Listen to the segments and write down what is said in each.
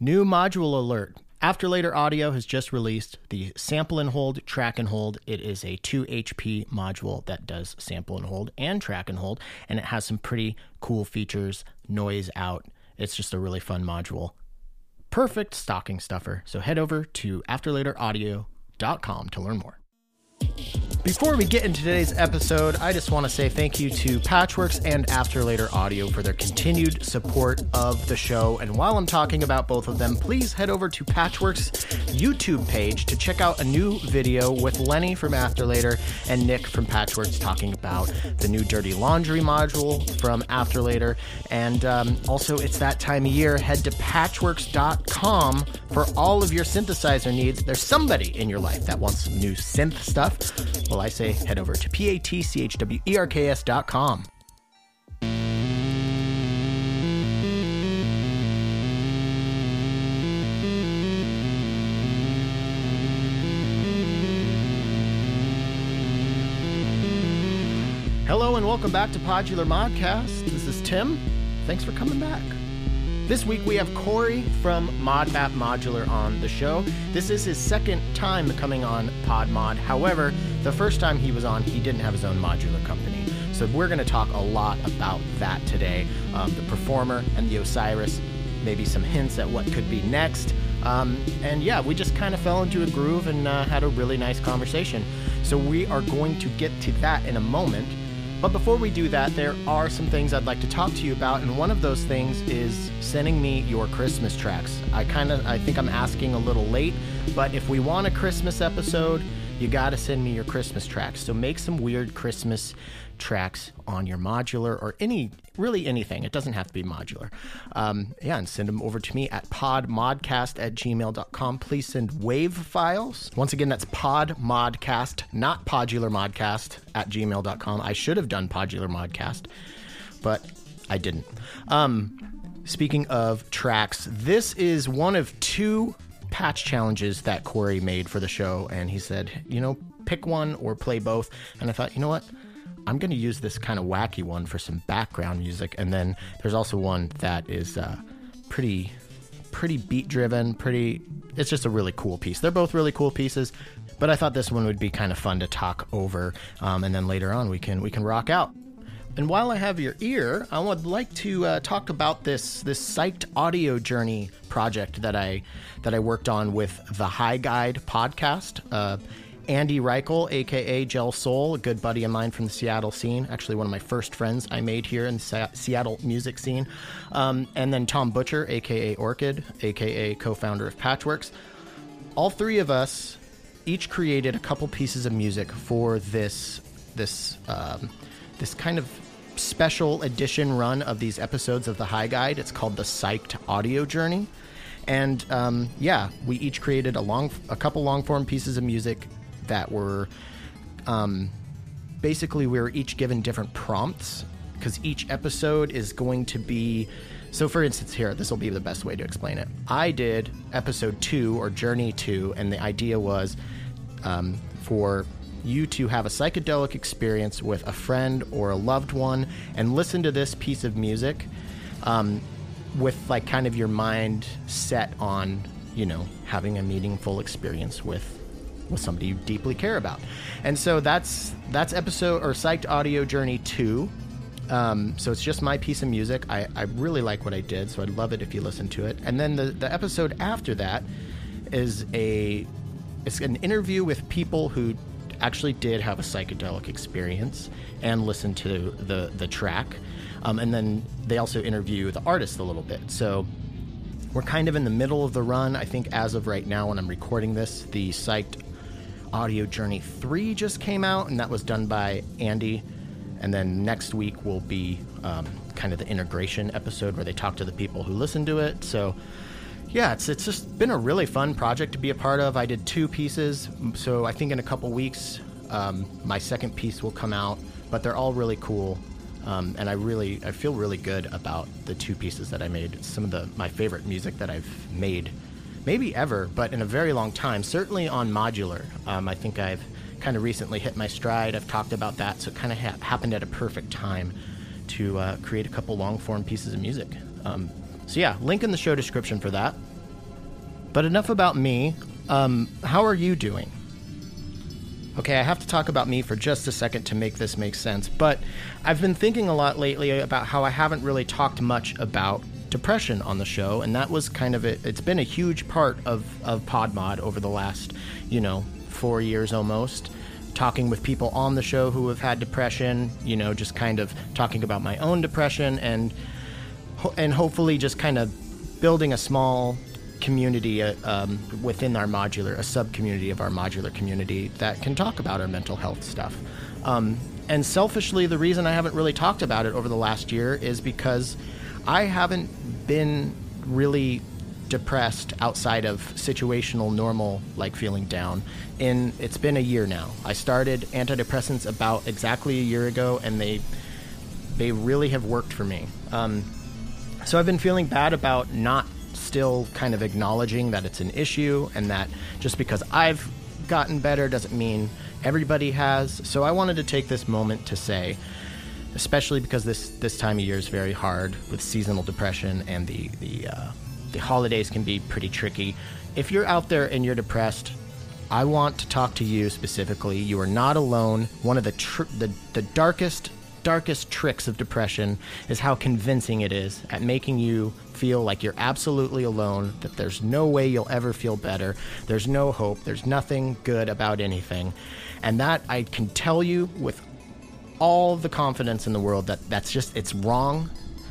New module alert. After Later Audio has just released the Sample and Hold Track and Hold. It is a 2 HP module that does sample and hold and track and hold, and it has some pretty cool features, noise out. It's just a really fun module. Perfect stocking stuffer. So head over to afterlateraudio.com to learn more. Before we get into today's episode, I just want to say thank you to Patchwerks and After Later Audio for their continued support of the show. And while I'm talking about both of them, please head over to Patchwerks' YouTube page to check out a new video with Lenny from After Later and Nick from Patchwerks talking about the new Dirty Laundry module from After Later. And um, also, it's that time of year. Head to patchwerks.com for all of your synthesizer needs. There's somebody in your life that wants some new synth stuff. Well, I say head over to p-a-t-c-h-w-e-r-k-s dot com. Hello and welcome back to Podular Modcast. This is Tim. Thanks for coming back. This week we have Corey from ModBap Modular on the show. This is his second time coming on PodMod. However, the first time he was on, he didn't have his own modular company. So we're going to talk a lot about that today um, the Performer and the Osiris, maybe some hints at what could be next. Um, and yeah, we just kind of fell into a groove and uh, had a really nice conversation. So we are going to get to that in a moment. But before we do that, there are some things I'd like to talk to you about, and one of those things is sending me your Christmas tracks. I kind of I think I'm asking a little late, but if we want a Christmas episode, you got to send me your Christmas tracks. So make some weird Christmas tracks on your modular or any really anything. It doesn't have to be modular. Um, yeah and send them over to me at podmodcast at gmail.com please send wave files. Once again that's podmodcast not podular modcast at gmail.com i should have done podularmodcast, but i didn't. Um, speaking of tracks this is one of two patch challenges that corey made for the show and he said you know pick one or play both. And i thought you know what I'm going to use this kind of wacky one for some background music, and then there's also one that is uh, pretty, pretty beat driven. Pretty, it's just a really cool piece. They're both really cool pieces, but I thought this one would be kind of fun to talk over, um, and then later on we can we can rock out. And while I have your ear, I would like to uh, talk about this this psyched audio journey project that I that I worked on with the High Guide podcast. Uh, Andy Reichel, aka Gel Soul, a good buddy of mine from the Seattle scene. Actually, one of my first friends I made here in the Seattle music scene. Um, and then Tom Butcher, aka Orchid, aka co founder of Patchwerks. All three of us each created a couple pieces of music for this this um, this kind of special edition run of these episodes of the High Guide. It's called the Psyched Audio Journey. And um, yeah, we each created a long, a couple long form pieces of music that were um, basically we were each given different prompts because each episode is going to be so for instance here this will be the best way to explain it. I did episode two or journey two and the idea was um, for you to have a psychedelic experience with a friend or a loved one and listen to this piece of music um, with like kind of your mind set on you know having a meaningful experience with with somebody you deeply care about. And so that's that's episode or psyched audio journey two. Um, so it's just my piece of music. I, I really like what I did, so I'd love it if you listen to it. And then the, the episode after that is a it's an interview with people who actually did have a psychedelic experience and listen to the the track. Um, and then they also interview the artist a little bit. So we're kind of in the middle of the run. I think as of right now, when I'm recording this, the psyched Audio Journey 3 just came out, and that was done by Andy. And then next week will be um, kind of the integration episode where they talk to the people who listen to it. So, yeah, it's it's just been a really fun project to be a part of. I did two pieces, so I think in a couple weeks um, my second piece will come out. But they're all really cool, um, and I really I feel really good about the two pieces that I made. Some of the my favorite music that I've made maybe ever, but in a very long time. Certainly on modular. Um, I think I've kind of recently hit my stride. I've talked about that, so it kind of ha- happened at a perfect time to uh, create a couple long form pieces of music. Um, so, yeah, link in the show description for that. But enough about me. Um, how are you doing? Okay, I have to talk about me for just a second to make this make sense, but I've been thinking a lot lately about how I haven't really talked much about depression on the show, and that was kind of it. It's been a huge part of, of PodMod over the last, you know, four years almost. Talking with people on the show who have had depression, you know, just kind of talking about my own depression and and hopefully just kind of building a small community uh, um, within our modular, a sub community of our modular community that can talk about our mental health stuff. Um, and selfishly, the reason I haven't really talked about it over the last year is because I haven't been really depressed outside of situational normal like feeling down in it's been a year now. I started antidepressants about exactly a year ago and they they really have worked for me. Um, so i've been feeling bad about not still kind of acknowledging that it's an issue and that just because i've gotten better doesn't mean everybody has. So i wanted to take this moment to say especially because this this time of year is very hard with seasonal depression and the the uh, the holidays can be pretty tricky. If you're out there and you're depressed, I want to talk to you specifically. You are not alone. One of the tr- the the darkest darkest tricks of depression is how convincing it is at making you feel like you're absolutely alone, that there's no way you'll ever feel better, there's no hope, there's nothing good about anything. And that I can tell you with all the confidence in the world that that's just it's wrong.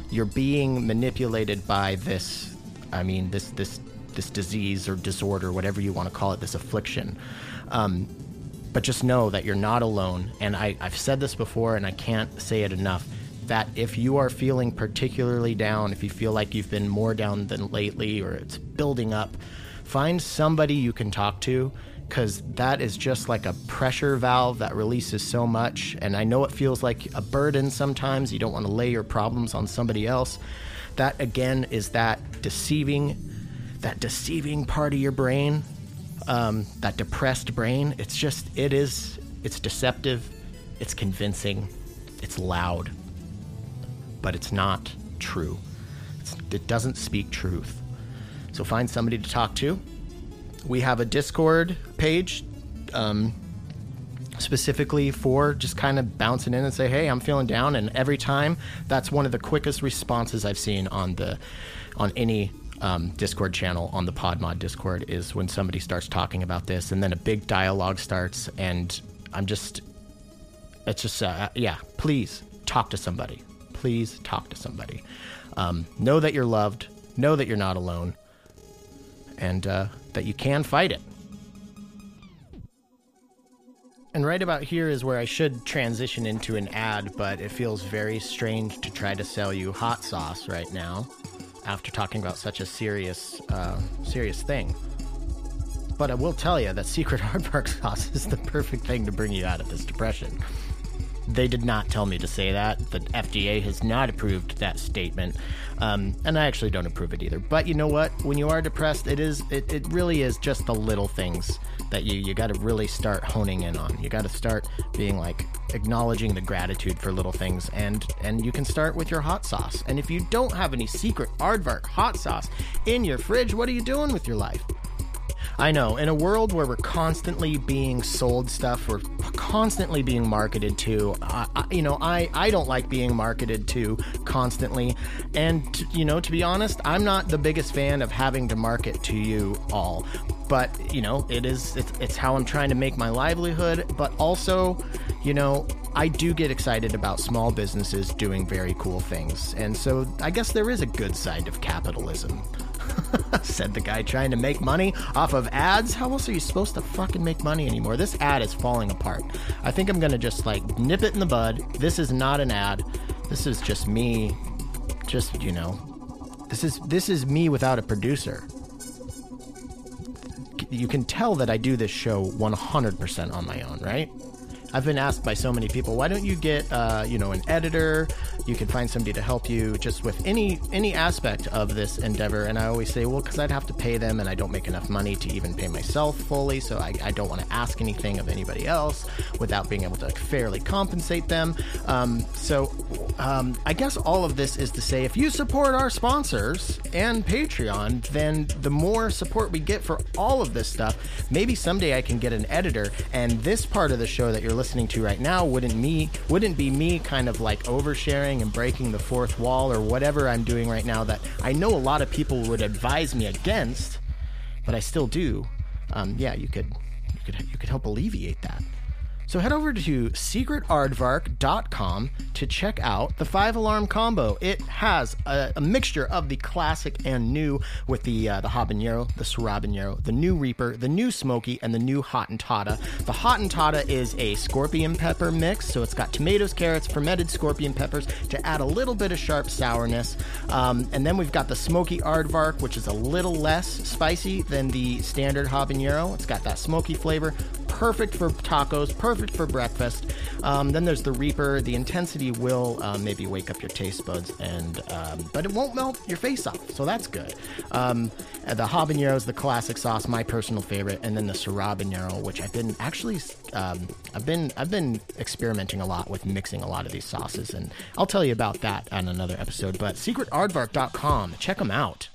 You're being manipulated by this. I mean, this this this disease or disorder, whatever you want to call it, this affliction. Um, but just know that you're not alone. And I, I've said this before, and I can't say it enough. That if you are feeling particularly down, if you feel like you've been more down than lately, or it's building up, find somebody you can talk to because that is just like a pressure valve that releases so much. And I know it feels like a burden sometimes. You don't want to lay your problems on somebody else. That again is that deceiving, that deceiving part of your brain, um, that depressed brain. It's just, it is, it's deceptive, it's convincing, it's loud, but it's not true. It's, it doesn't speak truth. So find somebody to talk to we have a Discord page um, specifically for just kind of bouncing in and say, "Hey, I'm feeling down." And every time, that's one of the quickest responses I've seen on the on any um, Discord channel on the PodMod Discord is when somebody starts talking about this, and then a big dialogue starts, and I'm just, it's just, uh, yeah. Please talk to somebody. Please talk to somebody. Um, know that you're loved. Know that you're not alone and uh, that you can fight it. And right about here is where I should transition into an ad, but it feels very strange to try to sell you hot sauce right now after talking about such a serious, uh, serious thing. But I will tell you that Secret Aardvark sauce is the perfect thing to bring you out of this depression. They did not tell me to say that. The FDA has not approved that statement. Um, and I actually don't approve it either. But you know what? When you are depressed, it is it, it really is just the little things that you you got to really start honing in on. You got to start being like acknowledging the gratitude for little things, and and you can start with your hot sauce. And if you don't have any secret Aardvark hot sauce in your fridge, what are you doing with your life? I know. In a world where we're constantly being sold stuff, we're constantly being marketed to. I, you know, I I don't like being marketed to constantly, and to, you know, to be honest, I'm not the biggest fan of having to market to you all. But you know, it is it's, it's how I'm trying to make my livelihood. But also, you know, I do get excited about small businesses doing very cool things, and so I guess there is a good side of capitalism. Said the guy trying to make money off of ads. How else are you supposed to fucking make money anymore? This ad is falling apart. I think I'm gonna just like nip it in the bud. This is not an ad. This is just me. Just you know, this is this is me without a producer. You can tell that I do this show 100% on my own, right? I've been asked by so many people, why don't you get, uh, you know, an editor? You can find somebody to help you just with any any aspect of this endeavor. And I always say, well, because I'd have to pay them, and I don't make enough money to even pay myself fully, so I, I don't want to ask anything of anybody else without being able to fairly compensate them. Um, so um, I guess all of this is to say, if you support our sponsors and Patreon, then the more support we get for all of this stuff, maybe someday I can get an editor. And this part of the show that you're listening to right now wouldn't me wouldn't be me kind of like oversharing and breaking the fourth wall or whatever I'm doing right now that I know a lot of people would advise me against, but I still do. Um, yeah, you could you could you could help alleviate that. So head over to secretaardvark.com to check out the five alarm combo. It has a, a mixture of the classic and new with the uh, the habanero, the Serrabanero, the new Reaper, the new Smoky, and the new Hottentata. The Hottentata is a scorpion pepper mix, so it's got tomatoes, carrots, fermented scorpion peppers to add a little bit of sharp sourness. Um, and then we've got the Smoky Aardvark, which is a little less spicy than the standard habanero. It's got that smoky flavor, perfect for tacos, perfect for breakfast. Um, then there's the Reaper. The intensity will uh, maybe wake up your taste buds, and um, but it won't melt your face off, so that's good. Um, the habanero is the classic sauce, my personal favorite, and then the Serrabanero, which I've been actually um, I've been I've been experimenting a lot with mixing a lot of these sauces, and I'll tell you about that on another episode. But secretaardvark.com, check them out.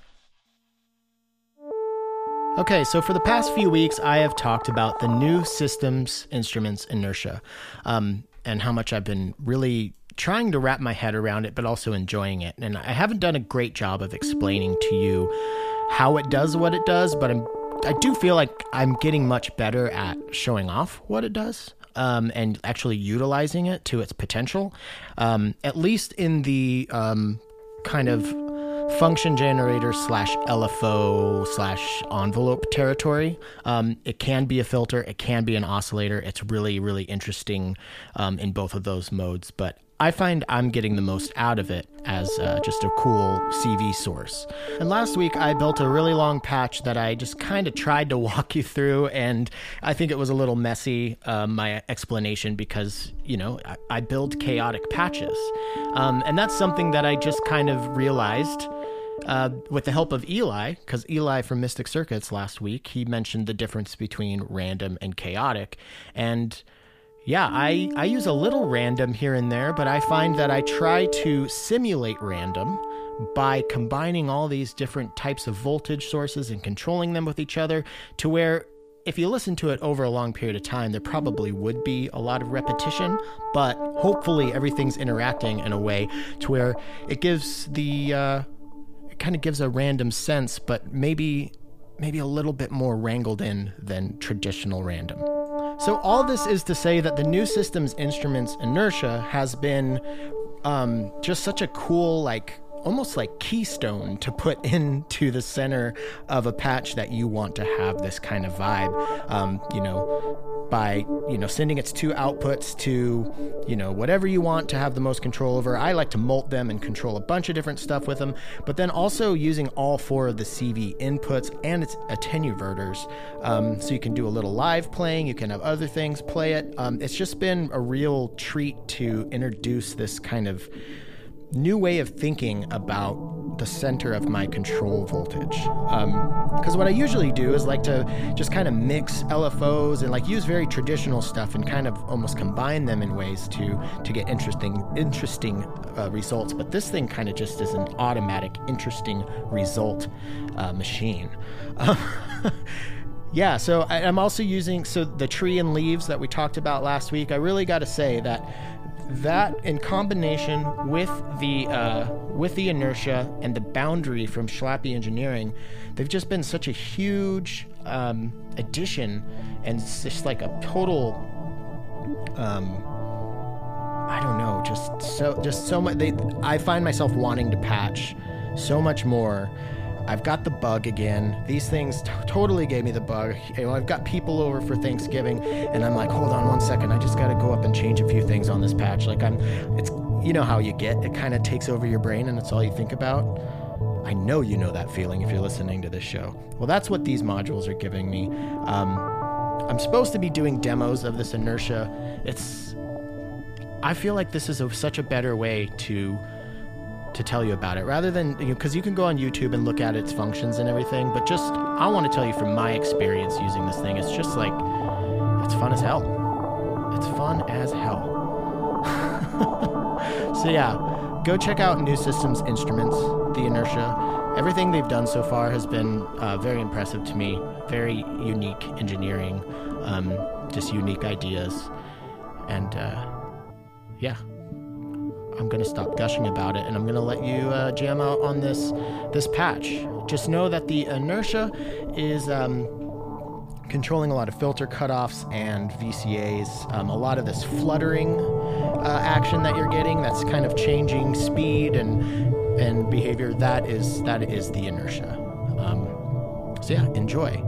Okay, so for the past few weeks, I have talked about the new systems, instruments, inertia, um, and how much I've been really trying to wrap my head around it, but also enjoying it. And I haven't done a great job of explaining to you how it does what it does, but I'm I do feel like I'm getting much better at showing off what it does. Um, and actually utilizing it to its potential, um, at least in the um, kind of function generator slash LFO slash envelope territory. Um, it can be a filter, it can be an oscillator. It's really, really interesting um, in both of those modes. But I find I'm getting the most out of it as uh, just a cool CV source. And last week I built a really long patch that I just kind of tried to walk you through, and I think it was a little messy, uh, my explanation, because, you know, I, I build chaotic patches. Um, and that's something that I just kind of realized. Uh, with the help of Eli, because Eli from Mystic Circuits last week, he mentioned the difference between random and chaotic. And yeah, I, I use a little random here and there, but I find that I try to simulate random by combining all these different types of voltage sources and controlling them with each other to where if you listen to it over a long period of time, there probably would be a lot of repetition, but hopefully everything's interacting in a way to where it gives the uh, it kind of gives a random sense, but maybe maybe a little bit more wrangled in than traditional random. So, all this is to say that the new system's instruments inertia has been um, just such a cool, like, almost like keystone to put into the center of a patch that you want to have this kind of vibe. Um, you know, by you know sending its two outputs to you know whatever you want to have the most control over. I like to mult them and control a bunch of different stuff with them, but then also using all four of the CV inputs and its attenuverters, um, so you can do a little live playing. You can have other things play it. Um, it's just been a real treat to introduce this kind of new way of thinking about the center of my control voltage. Because um, what I usually do is like to just kind of mix LFOs and like use very traditional stuff and kind of almost combine them in ways to to get interesting interesting uh, results. But this thing kind of just is an automatic interesting result uh, machine. yeah, so I'm also using so the tree and leaves that we talked about last week. I really got to say that that in combination with the uh, with the inertia and the boundary from Schlappi Engineering, they've just been such a huge um, addition, and it's just like a total. Um, I don't know, just so just so much. They, I find myself wanting to patch so much more I've got the bug again. These things t- totally gave me the bug. You know, I've got people over for Thanksgiving, and I'm like, hold on one second. I just got to go up and change a few things on this patch. Like I'm, it's you know how you get. It kind of takes over your brain, and it's all you think about. I know you know that feeling if you're listening to this show. Well, that's what these modules are giving me. Um, I'm supposed to be doing demos of this inertia. It's I feel like this is a, such a better way to to tell you about it rather than because you, know, you can go on YouTube and look at its functions and everything, but just I want to tell you from my experience using this thing. It's just like it's fun as hell. It's fun as hell. so yeah, go check out New Systems Instruments, the Inertia. Everything they've done so far has been uh, very impressive to me. Very unique engineering, um, just unique ideas, and uh, yeah, I'm gonna stop gushing about it, and I'm gonna let you uh, jam out on this this patch. Just know that the inertia is um, controlling a lot of filter cutoffs and VCAs. Um, a lot of this fluttering uh, action that you're getting, that's kind of changing speed and and behavior. That is that is the inertia. Um, so yeah, enjoy.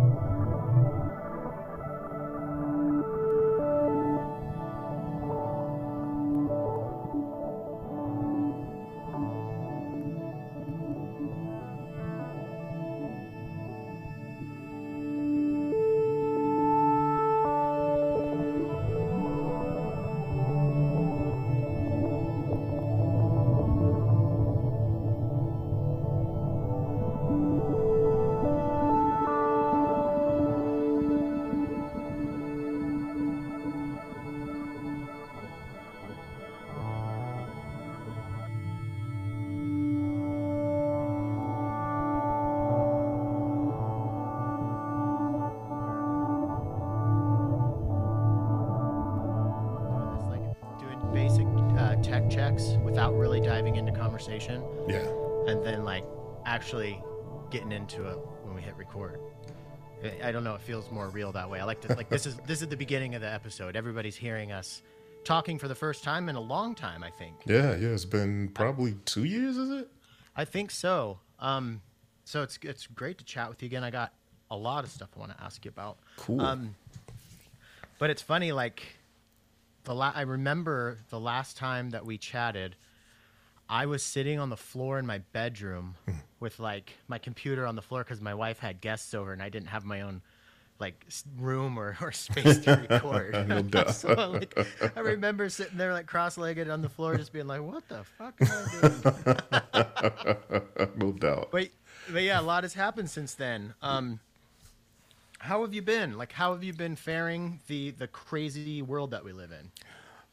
Conversation. Yeah. And then like actually getting into it when we hit record. I don't know. It feels more real that way. I like to like this is this is the beginning of the episode. Everybody's hearing us talking for the first time in a long time. I think. Yeah, yeah. It's been probably two years. Is it? I think so. Um, so it's it's great to chat with you again. I got a lot of stuff I want to ask you about. Cool. Um, but it's funny, like the la- I remember the last time that we chatted. I was sitting on the floor in my bedroom hmm. with like my computer on the floor because my wife had guests over and I didn't have my own like room or, or space to record. so like, I remember sitting there like cross-legged on the floor, just being like, "What the fuck am I doing?" no doubt. But, but yeah, a lot has happened since then. Um, how have you been? Like, how have you been faring the the crazy world that we live in?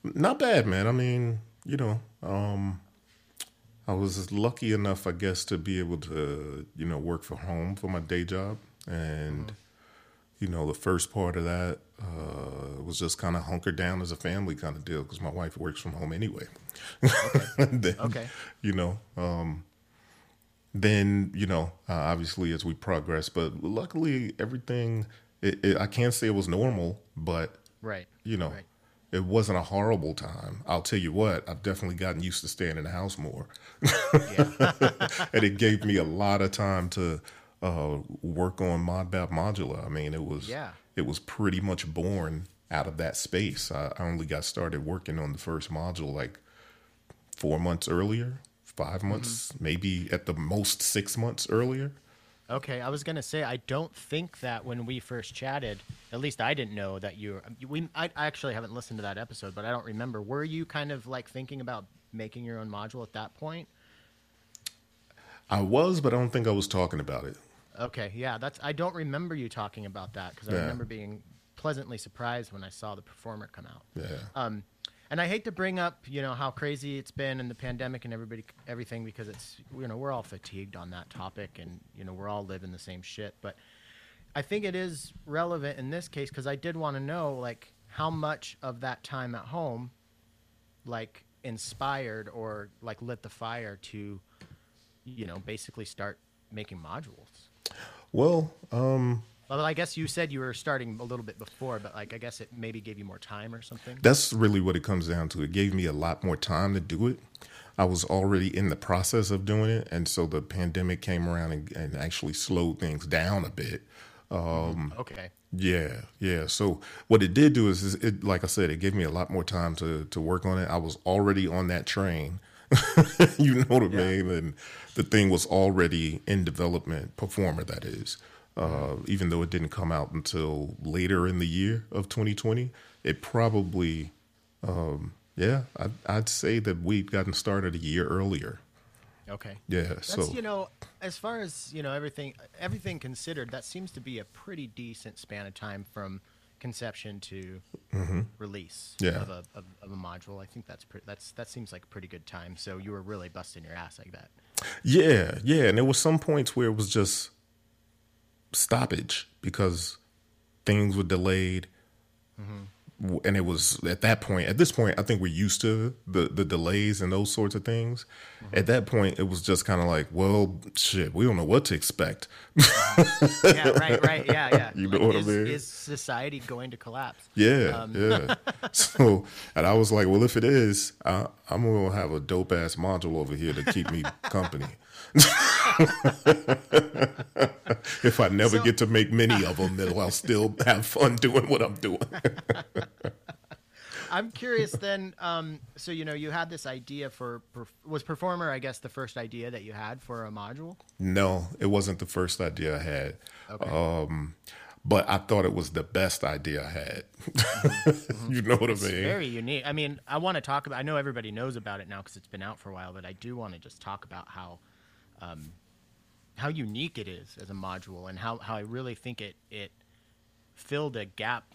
Not bad, man. I mean, you know, um, I was lucky enough, I guess, to be able to, you know, work from home for my day job. And, mm-hmm. you know, the first part of that uh, was just kind of hunkered down as a family kind of deal because my wife works from home anyway. Okay. then, okay. You know, um, then, you know, uh, obviously as we progress, but luckily everything, it, it, I can't say it was normal, but, right. you know, right it wasn't a horrible time. I'll tell you what, I've definitely gotten used to staying in the house more. and it gave me a lot of time to uh, work on ModBap Modular. I mean, it was yeah. it was pretty much born out of that space. I, I only got started working on the first module like four months earlier, five months, mm-hmm. maybe at the most six months earlier. Okay, I was gonna say I don't think that when we first chatted, at least I didn't know that you. We I, I actually haven't listened to that episode, but I don't remember. Were you kind of like thinking about making your own module at that point? I was, but I don't think I was talking about it. Okay, yeah, that's. I don't remember you talking about that because I yeah. remember being pleasantly surprised when I saw the performer come out. Yeah. Um, and I hate to bring up, you know, how crazy it's been in the pandemic and everybody, everything, because it's, you know, we're all fatigued on that topic, and you know, we're all living the same shit. But I think it is relevant in this case because I did want to know, like, how much of that time at home, like, inspired or like lit the fire to, you know, basically start making modules. Well, um, well, I guess you said you were starting a little bit before, but like I guess it maybe gave you more time or something. That's really what it comes down to. It gave me a lot more time to do it. I was already in the process of doing it, and so the pandemic came around and, and actually slowed things down a bit. Um, okay. Yeah, yeah. So what it did do is, is, it, like I said, it gave me a lot more time to to work on it. I was already on that train. you know what I yeah. mean? And the thing was already in development. Performer, that is. Uh, even though it didn't come out until later in the year of 2020. It probably, um, yeah, I'd, I'd say that we'd gotten started a year earlier. Okay. Yeah. That's so you know, as far as you know, everything everything considered, that seems to be a pretty decent span of time from conception to release Mm-hmm. Yeah. of, a, of, of a module. I think that's pretty, that's that seems like a pretty good time. So you were really busting your ass like that. Yeah, yeah, and there were some points where it was just stoppage because things were delayed, W- and it was at that point. At this point, I think we're used to the the delays and those sorts of things. At that point, it was just kind of like, well, shit, we don't know what to expect. yeah, right, right, yeah, yeah. You know what I mean? Is society going to collapse? Yeah, Um, yeah. So, and I was like, well, if it is, I, I'm gonna have a dope ass module over here to keep me company. if I never So- get to make many of them, then I'll still have fun doing what I'm doing. I'm curious then. Um, so you know, you had this idea for was performer, I guess, the first idea that you had for a module. no, it wasn't the first idea I had. Okay. Um, but I thought it was the best idea I had. you know what I mean? Very unique. I mean, I want to talk about. I know everybody knows about it now because it's been out for a while, but I do want to just talk about how, um, how unique it is as a module, and how, how I really think it it filled a gap.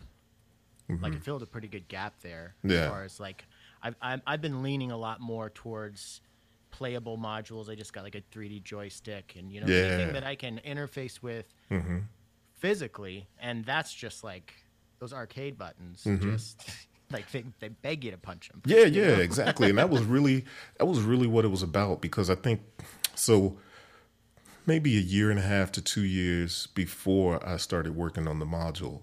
Like it filled a pretty good gap there as Mm-hmm. Far as like I've, I've I've been leaning a lot more towards playable modules. I just got like a 3D joystick, and you know Yeah. anything that I can interface with Mm-hmm. physically, and that's just like those arcade buttons. Mm-hmm. Just like they, they beg you to punch them. Yeah, yeah, exactly. And that was really that was really what it was about because I think so maybe a year and a half to 2 years before I started working on the module,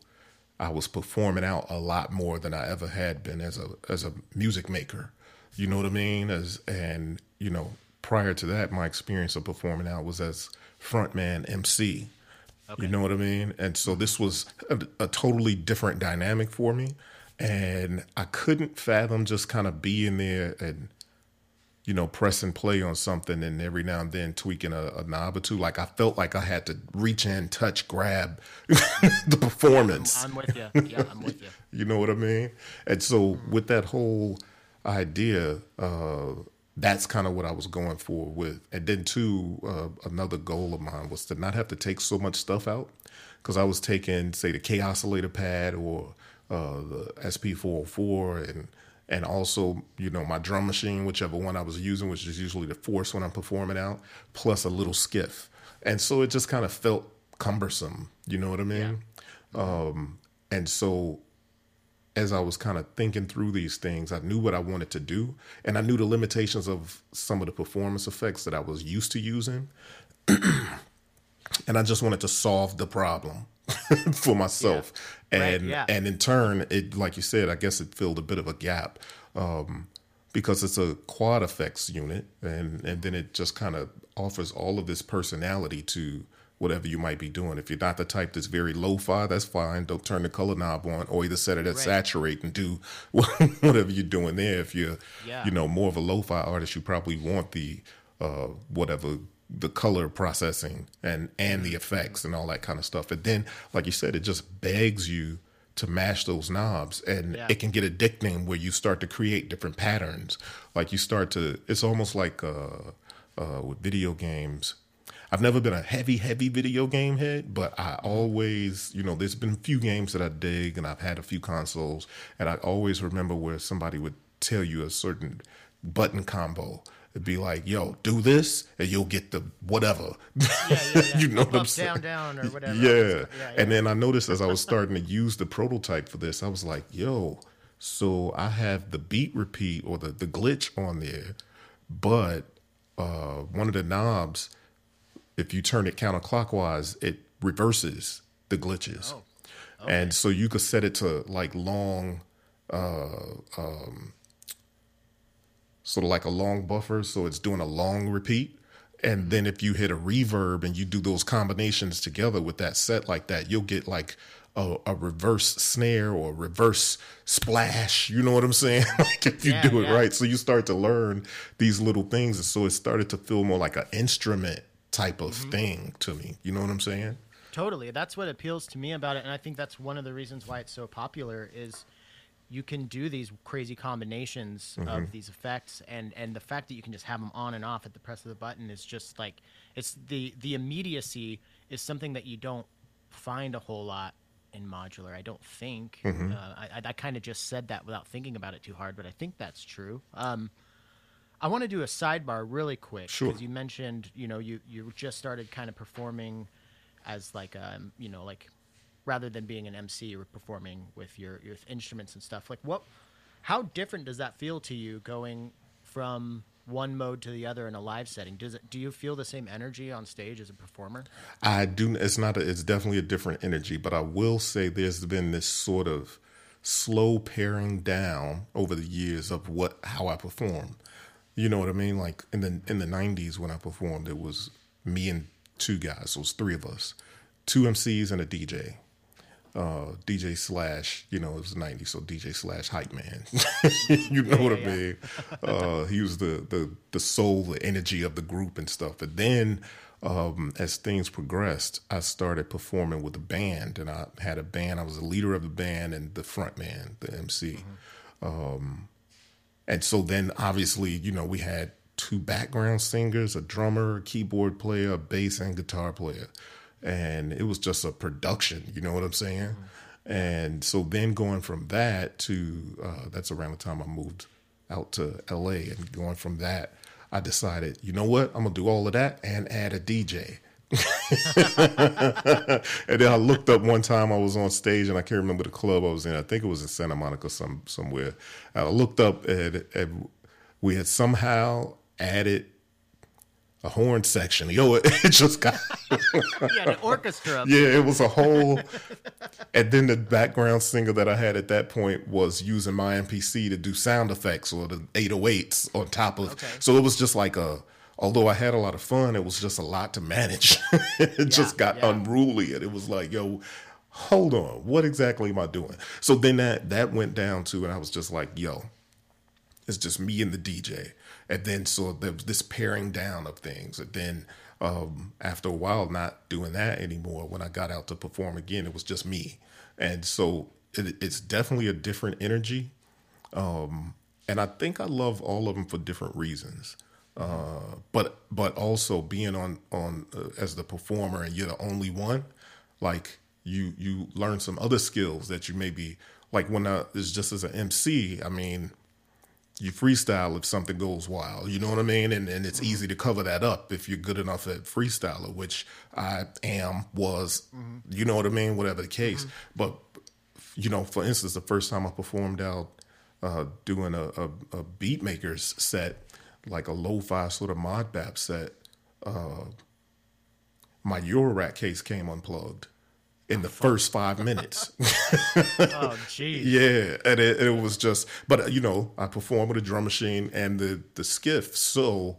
I was performing out a lot more than I ever had been as a as a music maker. You know what I mean? As and you know, prior to that my experience of performing out was as frontman MC. You know what I mean? And so this was a, a totally different dynamic for me. And I couldn't fathom just kind of being there and, you know, press and play on something and every now and then tweaking a, a knob or two. Like I felt like I had to reach in, touch, grab the performance. I'm with you. Yeah, I'm with you. You know what I mean? And so with that whole idea, uh, that's kind of what I was going for with. And then too, uh, another goal of mine was to not have to take so much stuff out because I was taking, say, the Kaossilator pad or uh, the SP404 and and also, you know, my drum machine, whichever one I was using, which is usually the force when I'm performing out, plus a little skiff. And so it just kind of felt cumbersome. You know what I mean? Um, and so as I was kind of thinking through these things, I knew what I wanted to do, and I knew the limitations of some of the performance effects that I was used to using. and I just wanted to solve the problem for myself. Right, And yeah. and in turn, it like you said, I guess it filled a bit of a gap. Um, because it's a quad effects unit and and then it just kind of offers all of this personality to whatever you might be doing. If you're not the type that's very lo-fi, that's fine. Don't turn the color knob on, or either set it at Right. saturate and do whatever you're doing there. If you're, Yeah. you know, more of a lo-fi artist, you probably want the uh, whatever the color processing and and the effects and all that kind of stuff. And then, like you said, it just begs you to mash those knobs and Yeah. it can get addicting where you start to create different patterns. Like you start to it's almost like uh uh with video games. I've never been a heavy heavy video game head but i always you know there's been a few games that i dig and i've had a few consoles. And i always remember where somebody would tell you a certain button combo It'd be like, yo, do this and you'll get the whatever. Yeah, yeah, yeah. you know Up, what I'm up, saying? down, down, or whatever. Yeah. And then I noticed as I was starting to use the prototype for this, I was like, yo, so I have the beat repeat or the, the glitch on there, but uh, one of the knobs, if you turn it counterclockwise, it reverses the glitches. Oh, And so you could set it to like long, uh, um, sort of like a long buffer. So it's doing a long repeat. And then if you hit a reverb and you do those combinations together with that set like that, you'll get like a, a reverse snare or reverse splash. You know what I'm saying? like if you Yeah, do it yeah. right. So you start to learn these little things. And so it started to feel more like an instrument type of Mm-hmm. thing to me. You know what I'm saying? Totally. That's what appeals to me about it, and I think that's one of the reasons why it's so popular. Is you can do these crazy combinations Mm-hmm. of these effects, and and the fact that you can just have them on and off at the press of the button is just like it's the the immediacy is something that you don't find a whole lot in modular. I don't think. Mm-hmm. Uh, I, I, kind of just said that without thinking about it too hard, but I think that's true. Um, I want to do a sidebar really quick Sure. because you mentioned, you know, you you just started kind of performing as like um, you know, like rather than being an MC, or performing with your your instruments and stuff. Like what how different does that feel to you going from one mode to the other in a live setting? Does it do you feel the same energy on stage as a performer? I do. It's not. A, it's definitely a different energy, but I will say there's been this sort of slow paring down over the years of what how I perform. You know what I mean? Like in the in the '90s when I performed, it was me and two guys. So it was three of us, two MCs and a DJ. Uh, DJ slash, you know, it was '90s, so DJ slash hype man. you know what I yeah. mean? Uh, he was the the the soul, the energy of the group and stuff. But then, um, as things progressed, I started performing with a band, and I had a band. I was the leader of the band and the front man, the MC. Um, and so then, obviously, you know, we had two background singers, a drummer, a keyboard player, a bass and guitar player, and it was just a production. You know what I'm saying? And so then going from that to uh, that's around the time I moved out to LA, and going from that, I decided, you know what, I'm gonna do all of that and add a DJ. and then I looked up one time I was on stage and I can't remember the club I was in. I think it was in Santa Monica some somewhere. I looked up and, and we had somehow added a horn section. Yo, it, it just got yeah, an orchestra. yeah, it was a whole. and then the background singer that I had at that point was using my MPC to do sound effects or the 808s on top of. Okay. So it was just like a. Although I had a lot of fun, it was just a lot to manage. it just got yeah. unruly, and it was like, yo. Hold on, what exactly am I doing? So then that that went down to, and I was just like, "Yo, it's just me and the DJ. And then so there was this paring down of things. And then um, after a while, not doing that anymore, when I got out to perform again, it was just me. And so it, it's definitely a different energy. Um, and I think I love all of them for different reasons. Uh, but but also being on on uh, as the performer and you're the only one, like you you learn some other skills that you maybe like when I is just as an MC. I mean, you freestyle if something goes wild, you know what I mean? And and it's easy to cover that up if you're good enough at freestyler, which I am, was, you know what I mean? Whatever the case. But you know, for instance, the first time I performed out uh, doing a, a, a beat makers set, like a lo-fi sort of mod bap set, uh, my Eurorack case came unplugged in the first five minutes. Oh, geez. Yeah, and it, it was just, but you know, I performed with a drum machine and the the skiff, so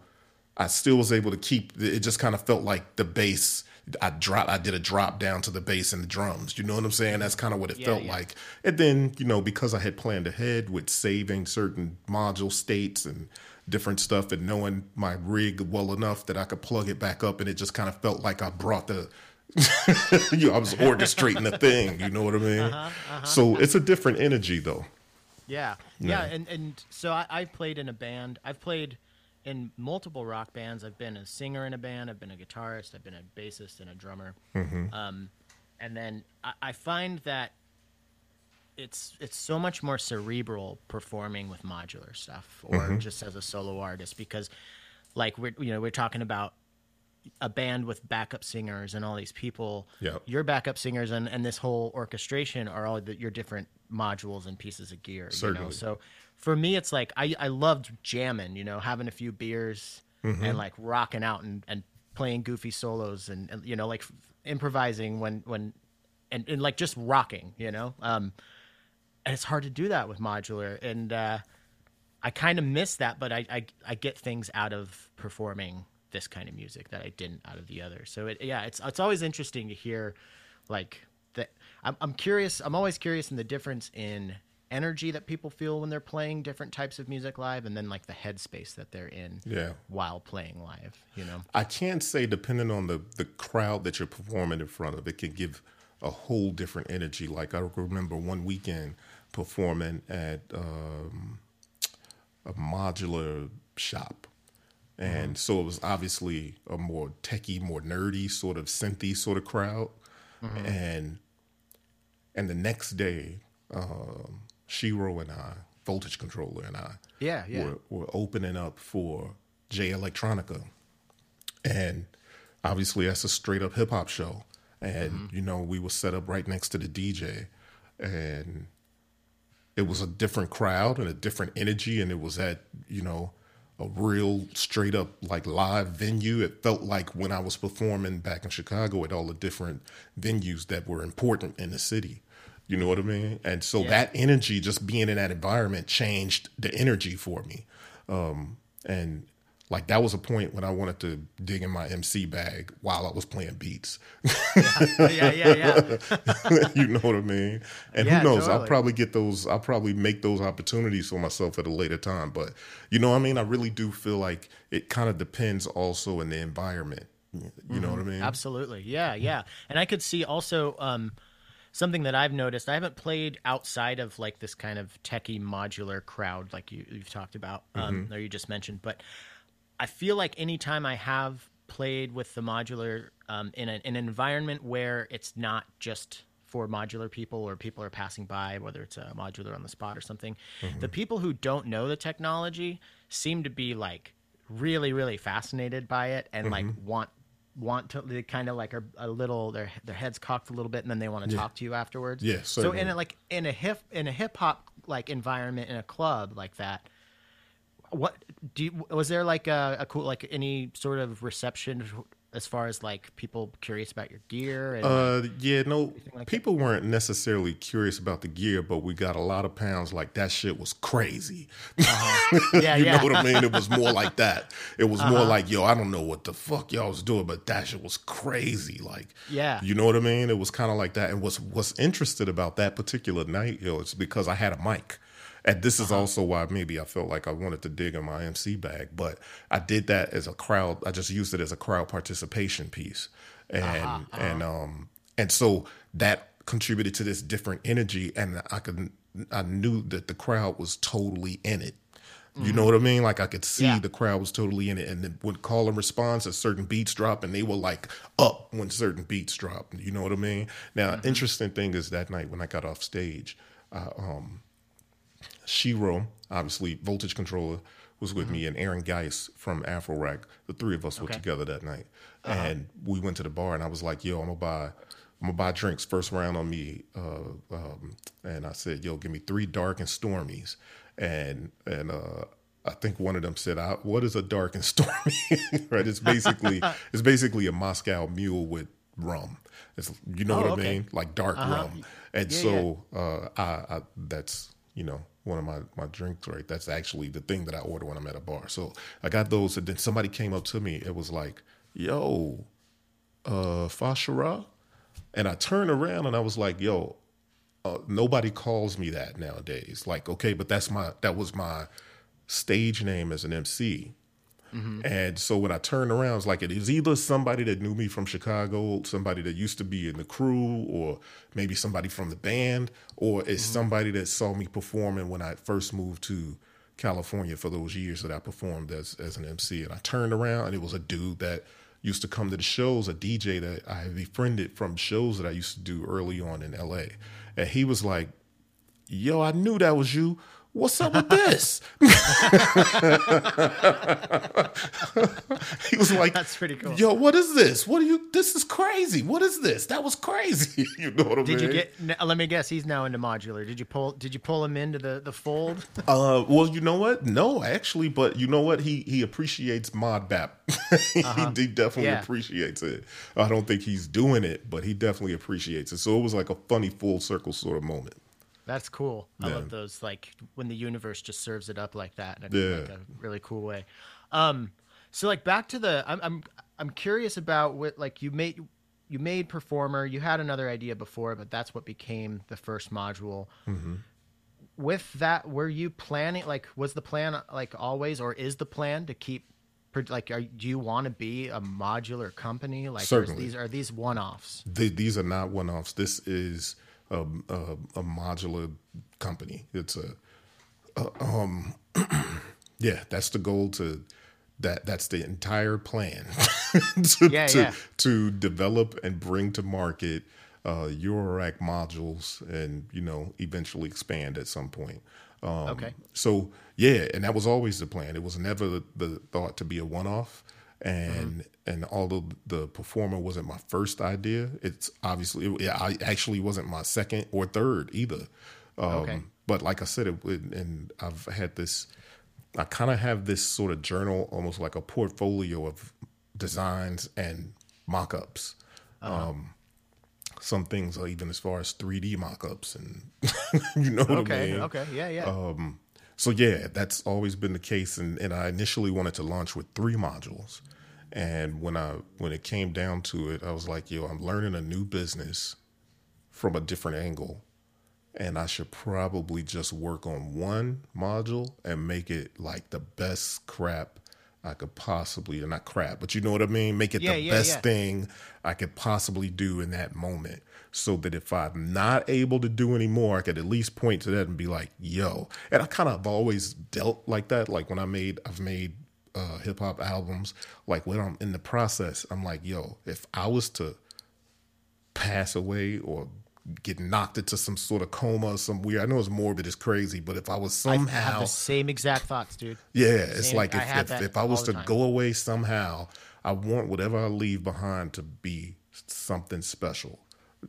I still was able to keep. It just kind of felt like the bass. I drop. I did a drop down to the bass and the drums. You know what I'm saying? That's kind of what it Yeah, felt yeah. like. And then you know, because I had planned ahead with saving certain module states and different stuff, and knowing my rig well enough that I could plug it back up, and it just kind of felt like I brought the you I was orchestrating the thing. You know what I mean? Uh-huh, So it's a different energy, though. Yeah, yeah, and and so I, I've played in a band. I've played in multiple rock bands. I've been a singer in a band. I've been a guitarist. I've been a bassist and a drummer. Um, and then I, I find that it's it's so much more cerebral performing with modular stuff or just as a solo artist because, like we're you know we're talking about a band with backup singers and all these people. Yep. Your backup singers and, and this whole orchestration are all the, your different modules and pieces of gear. You know? So for me, it's like I, I loved jamming, you know, having a few beers Mm-hmm. and like rocking out and, and playing goofy solos and, and you know, like improvising when, when, and, and like just rocking, you know? Um, and it's hard to do that with modular. And, uh, I kind of miss that, but I, I I get things out of performing this kind of music that I didn't out of the other. So it, yeah, it's it's always interesting to hear, like that. I'm I'm curious. I'm always curious in the difference in energy that people feel when they're playing different types of music live and then like the headspace that they're in Yeah. while playing live you know I can't say depending on the the crowd that you're performing in front of, it can give a whole different energy. Like I remember one weekend performing at um, a modular shop. And mm-hmm. so it was obviously a more techie, more nerdy, sort of synthy sort of crowd. Mm-hmm. And and the next day, um, Shiro and I, Voltage Controller and I, yeah yeah were, were opening up for Jay Electronica. And obviously, that's a straight up hip hop show. And, mm-hmm. you know, we were set up right next to the DJ. And it was a different crowd and a different energy. And it was at, you know, a real straight up like live venue. It felt like when I was performing back in Chicago at all the different venues that were important in the city. You know what I mean? And so Yeah. that energy, just being in that environment, changed the energy for me. Um, and like that was a point when I wanted to dig in my MC bag while I was playing beats. yeah yeah yeah you know what I mean? And Yeah, who knows? I'll probably get those. I'll probably make those opportunities for myself at a later time. But you know what I mean? I really do feel like it kind of depends also in the environment. You know what I mean? Absolutely. Yeah, yeah. And I could see also um, something that I've noticed. I haven't played outside of like this kind of techie modular crowd like you, you've talked about um, or you just mentioned. But I feel like anytime I have played with the modular um, in, a, in an environment where it's not just for modular people or people are passing by, whether it's a modular on the spot or something, the people who don't know the technology seem to be like really, really fascinated by it and like want want to they kind of like are a little their their heads cocked a little bit and then they want to talk to you afterwards. Yeah, So in a, like in a hip in a hip hop like environment in a club like that, what do you, was there like a, a cool like any sort of reception as far as like people curious about your gear and Uh, yeah, no, like people weren't necessarily curious about the gear, but we got a lot of pounds. Like that shit was crazy. yeah you yeah Uh-huh. know what I mean? It was more like that. It was more like, yo, I don't know what the fuck y'all was doing, but that shit was crazy. Like, Yeah. you know what I mean? It was kind of like that. And what's what's interested about that particular night, yo, it's because I had a mic. And this Uh-huh. is also why maybe I felt like I wanted to dig in my MC bag, but I did that as a crowd. I just used it as a crowd participation piece, and Uh-huh, and um and so that contributed to this different energy, and I could I knew that the crowd was totally in it. You know what I mean? Like I could see Yeah. the crowd was totally in it, and then when call and response, as certain beats drop, and they were like up when certain beats drop. You know what I mean? Now, interesting thing is that night when I got off stage, uh, um, Shiro, obviously voltage controller, was with me, and Aaron Geis from Afro Rack. The three of us were Okay. together that night, and we went to the bar, and I was like, "Yo, I'm gonna buy." I'm gonna buy drinks first round on me, uh, um, and I said, "Yo, give me three dark and stormies," and and uh, I think one of them said, I, "What is a dark and stormy?" right? It's basically it's basically a Moscow Mule with rum. It's you know Oh, what I okay. mean, like dark rum, and Yeah, so uh, I, I that's you know one of my my drinks right. That's actually the thing that I order when I'm at a bar. So I got those, and then somebody came up to me. It was like, "Yo, uh, Fashara," and I turned around and I was like, "Yo." Uh, nobody calls me that nowadays. Like, okay, but that's my that was my stage name as an MC. Mm-hmm. And so when I turned around, it's like it is either somebody that knew me from Chicago, somebody that used to be in the crew, or maybe somebody from the band, or it's mm-hmm. somebody that saw me performing when I first moved to California for those years that I performed as as an MC. And I turned around and it was a dude that used to come to the shows, a DJ that I befriended from shows that I used to do early on in LA. And he was like, Yo, I knew that was you. What's up with this? he was like, That's pretty cool. Yo, what is this? What are you? This is crazy. What is this? That was crazy. you know what I mean? Did you get? Let me guess. He's now into modular. Did you pull? Did you pull him into the the fold? Uh, well, you know what? No, actually, but you know what? He he appreciates mod bap. he, he definitely Uh-huh. Yeah. appreciates it. I don't think he's doing it, but he definitely appreciates it. So it was like a funny full circle sort of moment. That's cool. I Yeah. love those. Like when the universe just serves it up like that in a, Yeah. like a really cool way. Um, so like back to the, I'm I'm I'm curious about what like you made you made performer. You had another idea before, but that's what became the first module. Mm-hmm. with that, were you planning? Like, was the plan like always, or is the plan to keep? Like, are, do you want to be a modular company? Like, Certainly. these are these one offs? Th- these are not one offs. This is a, a, a modular company. It's a, a um, yeah. That's the goal to that. That's the entire plan to, Yeah, to, yeah. to develop and bring to market uh, Eurorack modules, and you know eventually expand at some point. Um, Okay. So yeah, and that was always the plan. It was never the, the thought to be a one And and although the performer wasn't my first idea, it's obviously it, yeah, I actually wasn't my second or third either. Um, Okay. But like I said, it would, and I've had this. I kind of have this sort of journal, almost like a portfolio of designs and mock-ups. Um, some things even as far as 3D mock-ups, and you know what I Okay, mean. okay, yeah, yeah. Um, so yeah, that's always been the case, and, and I initially wanted to launch with three modules, and when I when it came down to it, I was like, yo, I'm learning a new business from a different angle, and I should probably just work on one module and make it like the best crap I could possibly, not crap, but you know what I mean. Make it Yeah, the yeah, best yeah. thing I could possibly do in that moment, so that if I'm not able to do any more, I could at least point to that and be like, "Yo." And I kind of always dealt like that. Like when I made, I've made uh, hip hop albums. Like when I'm in the process, I'm like, "Yo, if I was to pass away or get knocked into some sort of coma or some weird. I know it's morbid, it's crazy, but if I was I have somehow, the same exact thoughts, dude. yeah, it's same- like if have if, if I was to time. go away somehow, I want whatever I leave behind to be something special.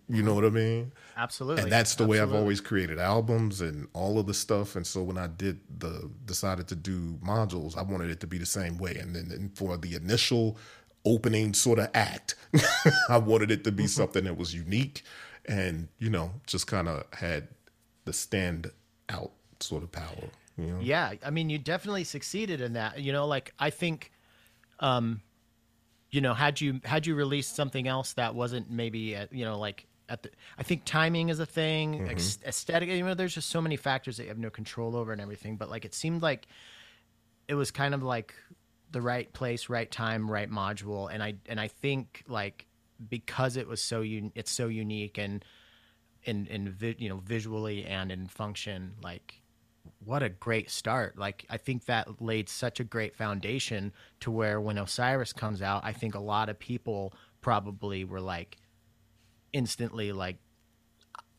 You know what I mean? Absolutely. and that's the way I've always created albums and all of the stuff. And so when I did the decided to do modules, I wanted it to be the same way. And then and for the initial opening sort of act, I wanted it to Mm-hmm. be something that was unique and you know just kind of had the stand out sort of power. You know? Yeah, I mean, you definitely succeeded in that. You know, like I think, um, you know, had you had you released something else that wasn't maybe, at, you know, like at the, I think timing is a thing, mm-hmm. ex- aesthetic. You know, there's just so many factors that you have no control over and everything. But like, it seemed like it was kind of like the right place, right time, right module, and I and I think like because it was so un- it's so unique and in in vi- you know visually and in function like what a great start. Like i think that laid such a great foundation to where when osiris comes out i think a lot of people probably were like instantly like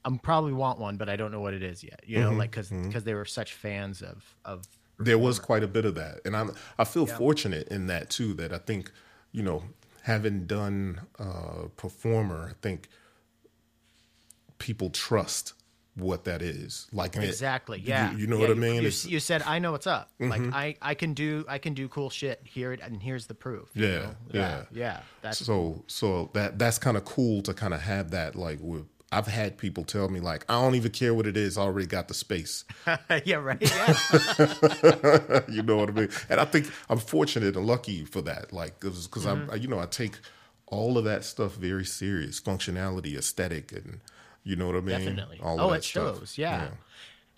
i'm probably want one but i don't know what it is yet you know like because because they were such fans of of there was quite a bit of that and i'm i feel fortunate in that too that i think you know having done uh performer i think people trust what that is like exactly you- yeah you, know Yeah, what i mean you, Mm-hmm. you said i know what's up like i i can do i can do cool shit here it and here's the proof Yeah, know? yeah. yeah yeah that's so so that that's kind of cool to kind of have that like with I've had people tell me like I don't even care what it is. I already got the space. yeah right yeah you know what I mean? And I think I'm fortunate and lucky for that. Like, because Mm-hmm. I, you know, I take all of that stuff very serious, functionality, aesthetic, and you know what I mean. definitely All oh it stuff. shows yeah.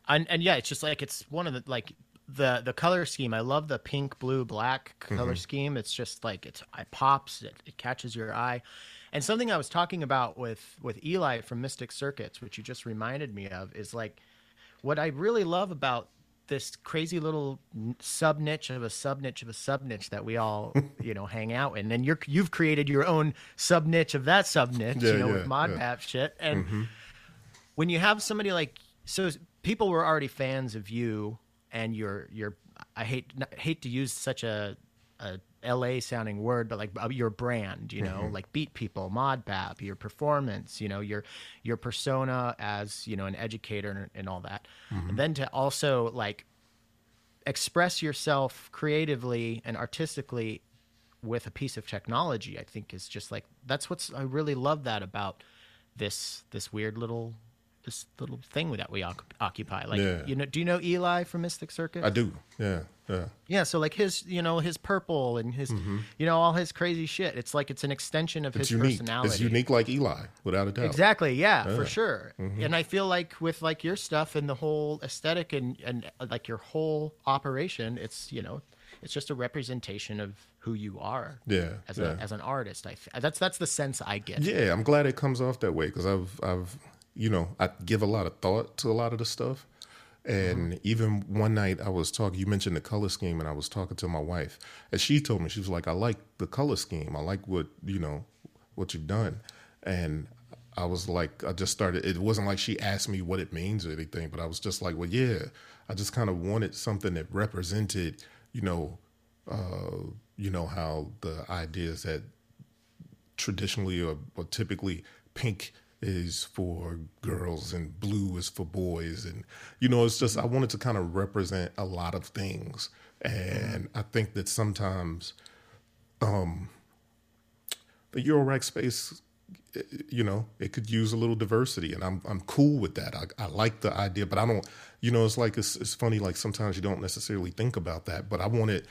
and and yeah it's just like it's one of the like the the color scheme i love the pink blue black color mm-hmm. scheme it's just like it's it pops it, it catches your eye and something i was talking about with with eli from mystic circuits which you just reminded me of is like what i really love about this crazy little sub niche of a sub niche of a sub niche that we all you know hang out in and you're you've created your own sub niche of that sub niche Yeah, you know yeah, with mod yeah. shit and mm-hmm. When you have somebody like so people were already fans of you and your your I hate hate to use such a a LA sounding word, but like your brand, you know, mm-hmm. like Beat People, mod ModBap, your performance, you know, your your persona as you know an educator and, and all that, and then to also like express yourself creatively and artistically with a piece of technology, I think is just like that's what's I really love that about this this weird little this little thing that we occupy. Like, Yeah. you know, do you know Eli from Mystic Circuits? I do. Yeah. Yeah. Yeah, so like his, you know, his purple and his, you know, all his crazy shit. It's like it's an extension of Mm-hmm. It's his unique. personality. It's unique like Eli, without a doubt. Exactly. Yeah, for sure. Mm-hmm. And I feel like with like your stuff and the whole aesthetic and and uh, like your whole operation, it's you know, it's just a representation of who you are. Yeah, As yeah. a as an artist, I that's that's the sense I get. Yeah, I'm glad it comes off that way because I've I've you know I give a lot of thought to a lot of the stuff, and even one night I was talking. You mentioned the color scheme, and I was talking to my wife, and she told me she was like, "I like the color scheme. I like what you know what you've done," and I was like, I just started. It wasn't like she asked me what it means or anything, but I was just like, well, yeah. I just kind of wanted something that represented, you know, uh, you know how the ideas that traditionally or, or typically pink is for girls and blue is for boys. And you know it's just i wanted to kind of represent a lot of things. And i think that sometimes um the eurorack space you know it could use a little diversity. And i'm i'm cool with that. I, I like the idea but i don't you know it's like it's, it's funny like sometimes you don't necessarily think about that but i wanted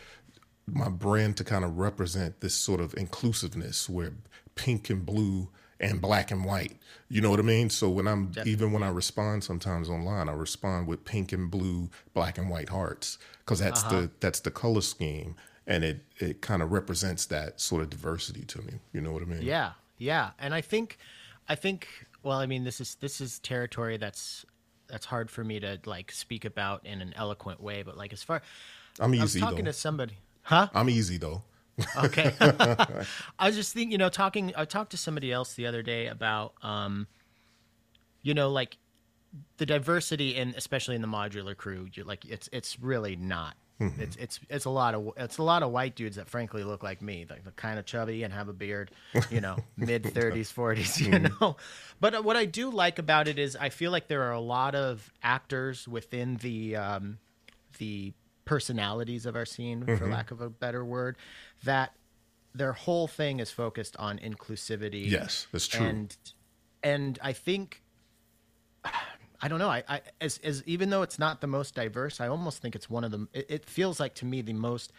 my brand to kind of represent this sort of inclusiveness where pink and blue and black and white. You know what I mean? So when I'm even when I respond sometimes online, I respond with pink and blue, black and white hearts because that's uh-huh. the that's the color scheme and it it kind of represents that sort of diversity to me. You know what I mean? Yeah, yeah, and I think, I think, well, I mean, this is this is territory that's that's hard for me to like speak about in an eloquent way. But like as far, I'm I was easy talking though. to somebody, huh? I'm easy though. Okay. I was just thinking, you know, talking. I talked to somebody else the other day about, um, you know, like the diversity in, especially in the modular crew. You're like, it's it's really not. Mm-hmm. It's it's it's a lot of it's a lot of white dudes that frankly look like me, like they're kind of chubby and have a beard, you know, mid thirties, forties, you Mm-hmm. know. But what I do like about it is I feel like there are a lot of actors within the um, the personalities of our scene, Mm-hmm. for lack of a better word, that their whole thing is focused on inclusivity. Yes, that's true. And and I think I don't know. I, I as as even though it's not the most diverse, I almost think it's one of the. It, it feels like to me the most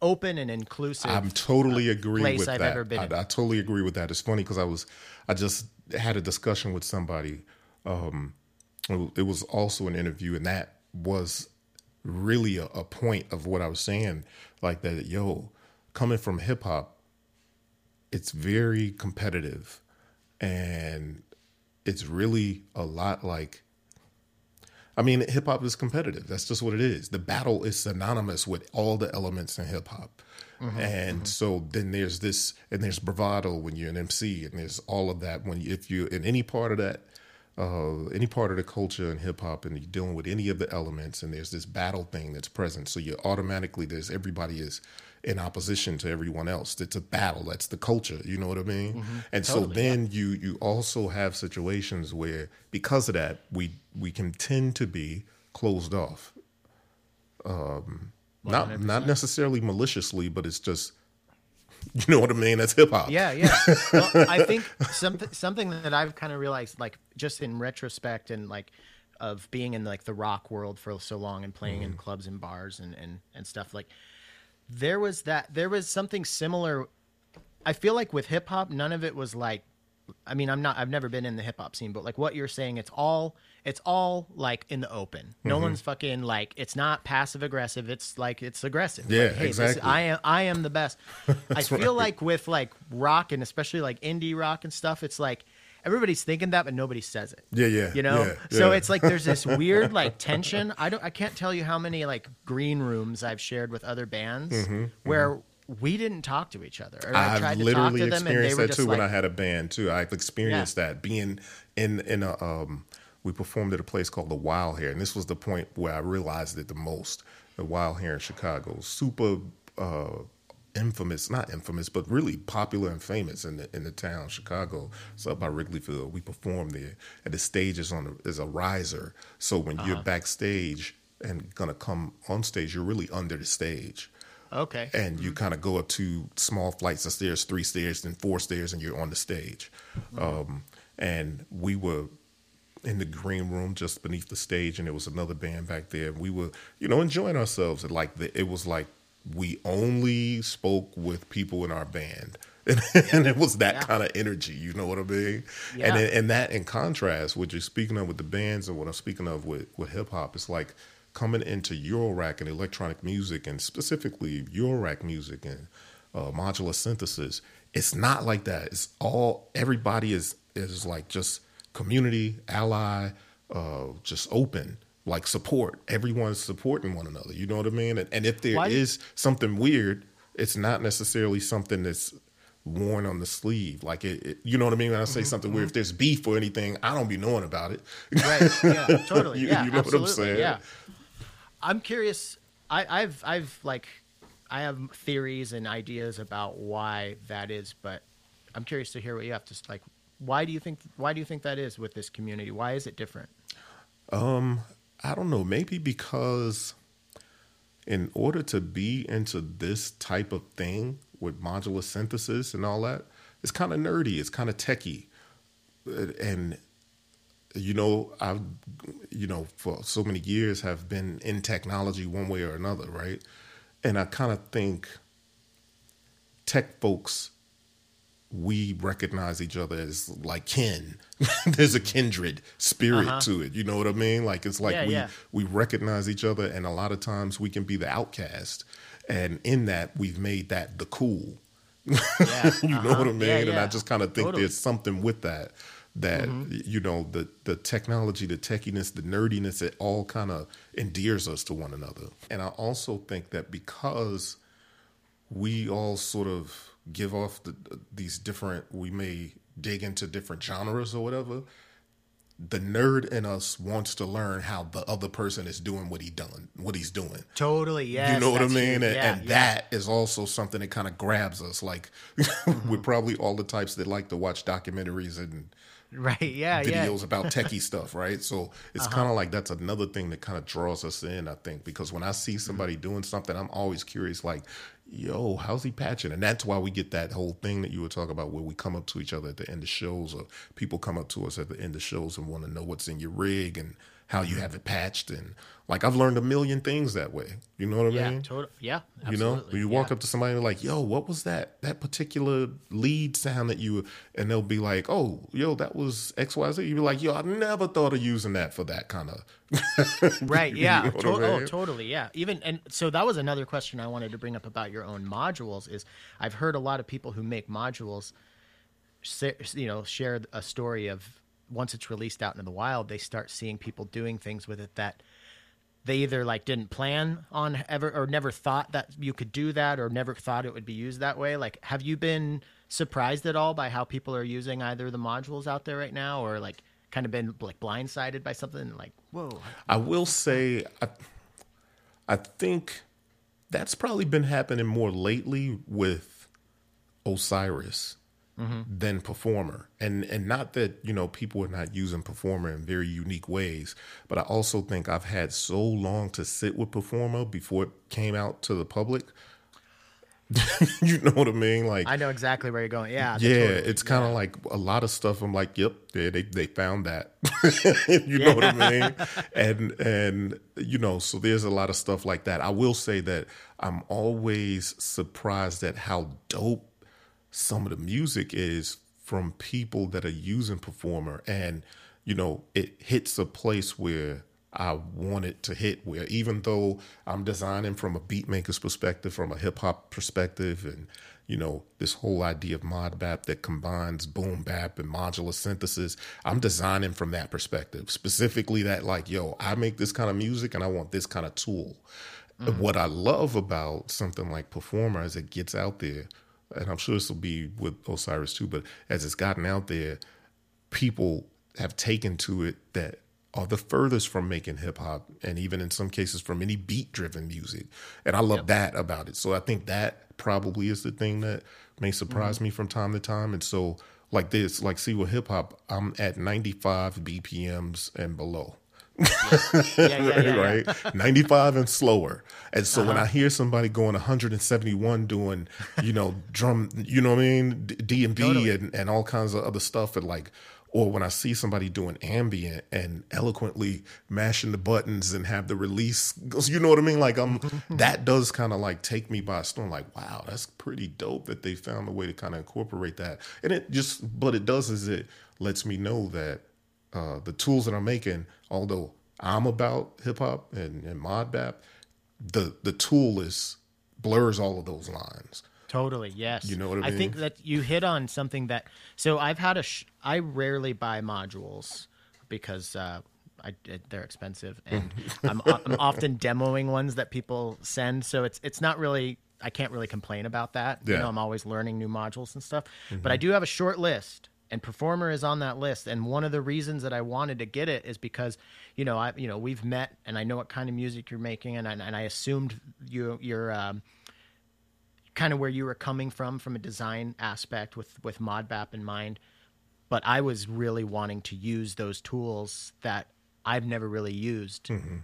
open and inclusive. I'm totally agree place with I've that. ever been I, in. I totally agree with that. It's funny because I was, I just had a discussion with somebody. Um, it was also an interview, and that was really a, a point of what I was saying. Like that, yo, coming from hip hop, it's very competitive, and it's really a lot like I mean, hip hop is competitive. That's just what it is. The battle is synonymous with all the elements in hip hop. Mm-hmm, and mm-hmm. so then there's this, and there's bravado when you're an MC, and there's all of that when you, if you're in any part of that, uh, any part of the culture in hip hop, and you're dealing with any of the elements, and there's this battle thing that's present. So you automatically there's everybody is in opposition to everyone else. It's a battle. That's the culture. You know what I mean? And so then you you also have situations where because of that we we can tend to be closed off. Um, not not necessarily maliciously, but it's just you know what I mean. That's hip hop. Yeah, yeah. well, I think something something that I've kind of realized, like just in retrospect, and like of being in like the rock world for so long and playing Mm-hmm. in clubs and bars and and and stuff like there was that there was something similar. I feel like with hip hop, none of it was like. I mean, I'm not. I've never been in the hip hop scene, but like what you're saying, it's all. It's all like in the open. No Mm-hmm. one's fucking like. It's not passive aggressive. It's like it's aggressive. Yeah, Like, hey, is- exactly. I am. I am the best. I feel right. like with like rock and especially like indie rock and stuff, it's like everybody's thinking that, but nobody says it. Yeah, yeah, You know, yeah, so yeah. it's like there's this weird like tension. I don't. I can't tell you how many like green rooms I've shared with other bands where we didn't talk to each other. Or I Mm-hmm, I've tried to talk literally to them and they experienced were that just too like, when I had a band too. I've experienced that being in in a um we performed at a place called the Wild Hare, and this was the point where I realized it the most. The Wild Hare in Chicago, super uh infamous, not infamous, but really popular and famous in the in the town, Chicago. It's up by Wrigley Field. We performed there, and the stage is on a, is a riser. So when you're backstage and gonna come on stage, you're really under the stage okay, and you kind of go up two small flights of stairs, three stairs, then four stairs, and you're on the stage. Um, and we were in the green room just beneath the stage, and there was another band back there. We were, you know, enjoying ourselves. And like the, it was like we only spoke with people in our band. And, and it was that Yeah. kind of energy, you know what I mean? Yeah. And and that in contrast, what you're speaking of with the bands and what I'm speaking of with, with hip hop, it's like coming into Eurorack and electronic music and specifically Eurorack music and uh, modular synthesis. It's not like that. It's all everybody is is like just community, ally, uh, just open, like support. Everyone's supporting one another. You know what I mean? And, and if there is something weird, it's not necessarily something that's worn on the sleeve. Like it, it- you know what I mean? When I say something weird, if there's beef or anything, I don't be knowing about it. Right. Yeah. Totally. You- yeah. you know what I'm absolutely, saying? Yeah. I'm curious. I, I've I've like I have theories and ideas about why that is, but I'm curious to hear what you have to like. Why do you think? Why do you think that is with this community? Why is it different? I don't know. Maybe because in order to be into this type of thing with modular synthesis and all that, it's kind of nerdy. It's kind of techie, Uh, and you know, I've you know for so many years have been in technology one way or another, right? And I kind of think tech folks we recognize each other as like kin. There's a kindred spirit Uh-huh. to it. You know what I mean? Like it's like Yeah, we yeah. we recognize each other, and a lot of times we can be the outcast, and in that we've made that the cool. Yeah. you know uh-huh. what I mean? And I just kind of think Totally. there's something with that. That you know the the technology, the techiness, the nerdiness, it all kind of endears us to one another. And I also think that because we all sort of give off the, these different we may dig into different genres or whatever the nerd in us wants to learn how the other person is doing what he done what he's doing Totally. Yeah. you know what I mean? And, Yeah, and yeah. that is also something that kind of grabs us. Like we're probably all the types that like to watch documentaries and Right. Yeah. Yeah. videos about techie stuff, right? So it's Uh-huh. kind of like that's another thing that kind of draws us in, I think, because when I see somebody doing something, I'm always curious, like, yo, how's he patching? And that's why we get that whole thing that you were talking about where we come up to each other at the end of shows or people come up to us at the end of shows and want to know what's in your rig and how you have it patched. And like, I've learned a million things that way. You know what I mean? Yeah. mean? Total. Yeah. You know, absolutely, you walk yeah. up to somebody and like, "Yo, what was that? That particular lead sound that you?" And they'll be like, "Oh, yo, that was X Y Z." You be like, "Yo, I never thought of using that for that kind of." Right. You Yeah. know to- oh, totally. Yeah. Even and so that was another question I wanted to bring up about your own modules. Is I've heard a lot of people who make modules, you know, share a story of once it's released out into the wild, they start seeing people doing things with it that they either like didn't plan on ever or never thought that you could do that or never thought it would be used that way. Like, have you been surprised at all by how people are using either the modules out there right now, or like kind of been like blindsided by something? Like, whoa, I will say, I, I think that's probably been happening more lately with Osiris Mm-hmm. than Performer, and and not that you know people are not using Performer in very unique ways, but I also think I've had so long to sit with Performer before it came out to the public. you know what I mean? Like I know exactly where you're going. Yeah. yeah, totally. it's kind of like a lot of stuff. I'm like, yep, yeah, they they found that. you know what I mean? And and you know, so there's a lot of stuff like that. I will say that I'm always surprised at how dope some of the music is from people that are using Performer, and you know, it hits a place where I want it to hit where even though I'm designing from a beat maker's perspective, from a hip hop perspective, and you know, this whole idea of mod bap that combines boom bap and modular synthesis, I'm designing from that perspective. Specifically that like, yo, I make this kind of music and I want this kind of tool. Mm. What I love about something like Performer as it gets out there, and I'm sure this will be with Osiris too, but as it's gotten out there, people have taken to it that are the furthest from making hip hop and even in some cases from any beat driven music. And I love that about it. So I think that probably is the thing that may surprise mm-hmm. me from time to time. And so like this, like see with hip hop, I'm at 95 BPMs and below. Yeah, yeah, yeah, right? 95 and slower. And so when I hear somebody going 171 doing, you know, drum, you know what I mean? D and B Totally. and, and all kinds of other stuff and like, or when I see somebody doing ambient and eloquently mashing the buttons and have the release, you know what I mean? Like I'm that does kind of like take me by storm. Like wow, that's pretty dope that they found a way to kind of incorporate that. And it just, but it does is it lets me know that uh, the tools that I'm making, although I'm about hip hop and, and mod bap, the the tool is blurs all of those lines. Totally. Yes. You know what I mean? I think that you hit on something that. So I've had a. Sh- I rarely buy modules because uh, I, they're expensive, and I'm, I'm often demoing ones that people send. So it's it's not really. I can't really complain about that. You Yeah. know, I'm always learning new modules and stuff. But Mm-hmm. I do have a short list. And performer is on that list, and one of the reasons that I wanted to get it is because, you know, I, you know, we've met, and I know what kind of music you're making, and I, and I assumed you, you're, um, kind of where you were coming from from a design aspect with with modbap in mind. But i was really wanting to use those tools that i've never really used. Mm-hmm.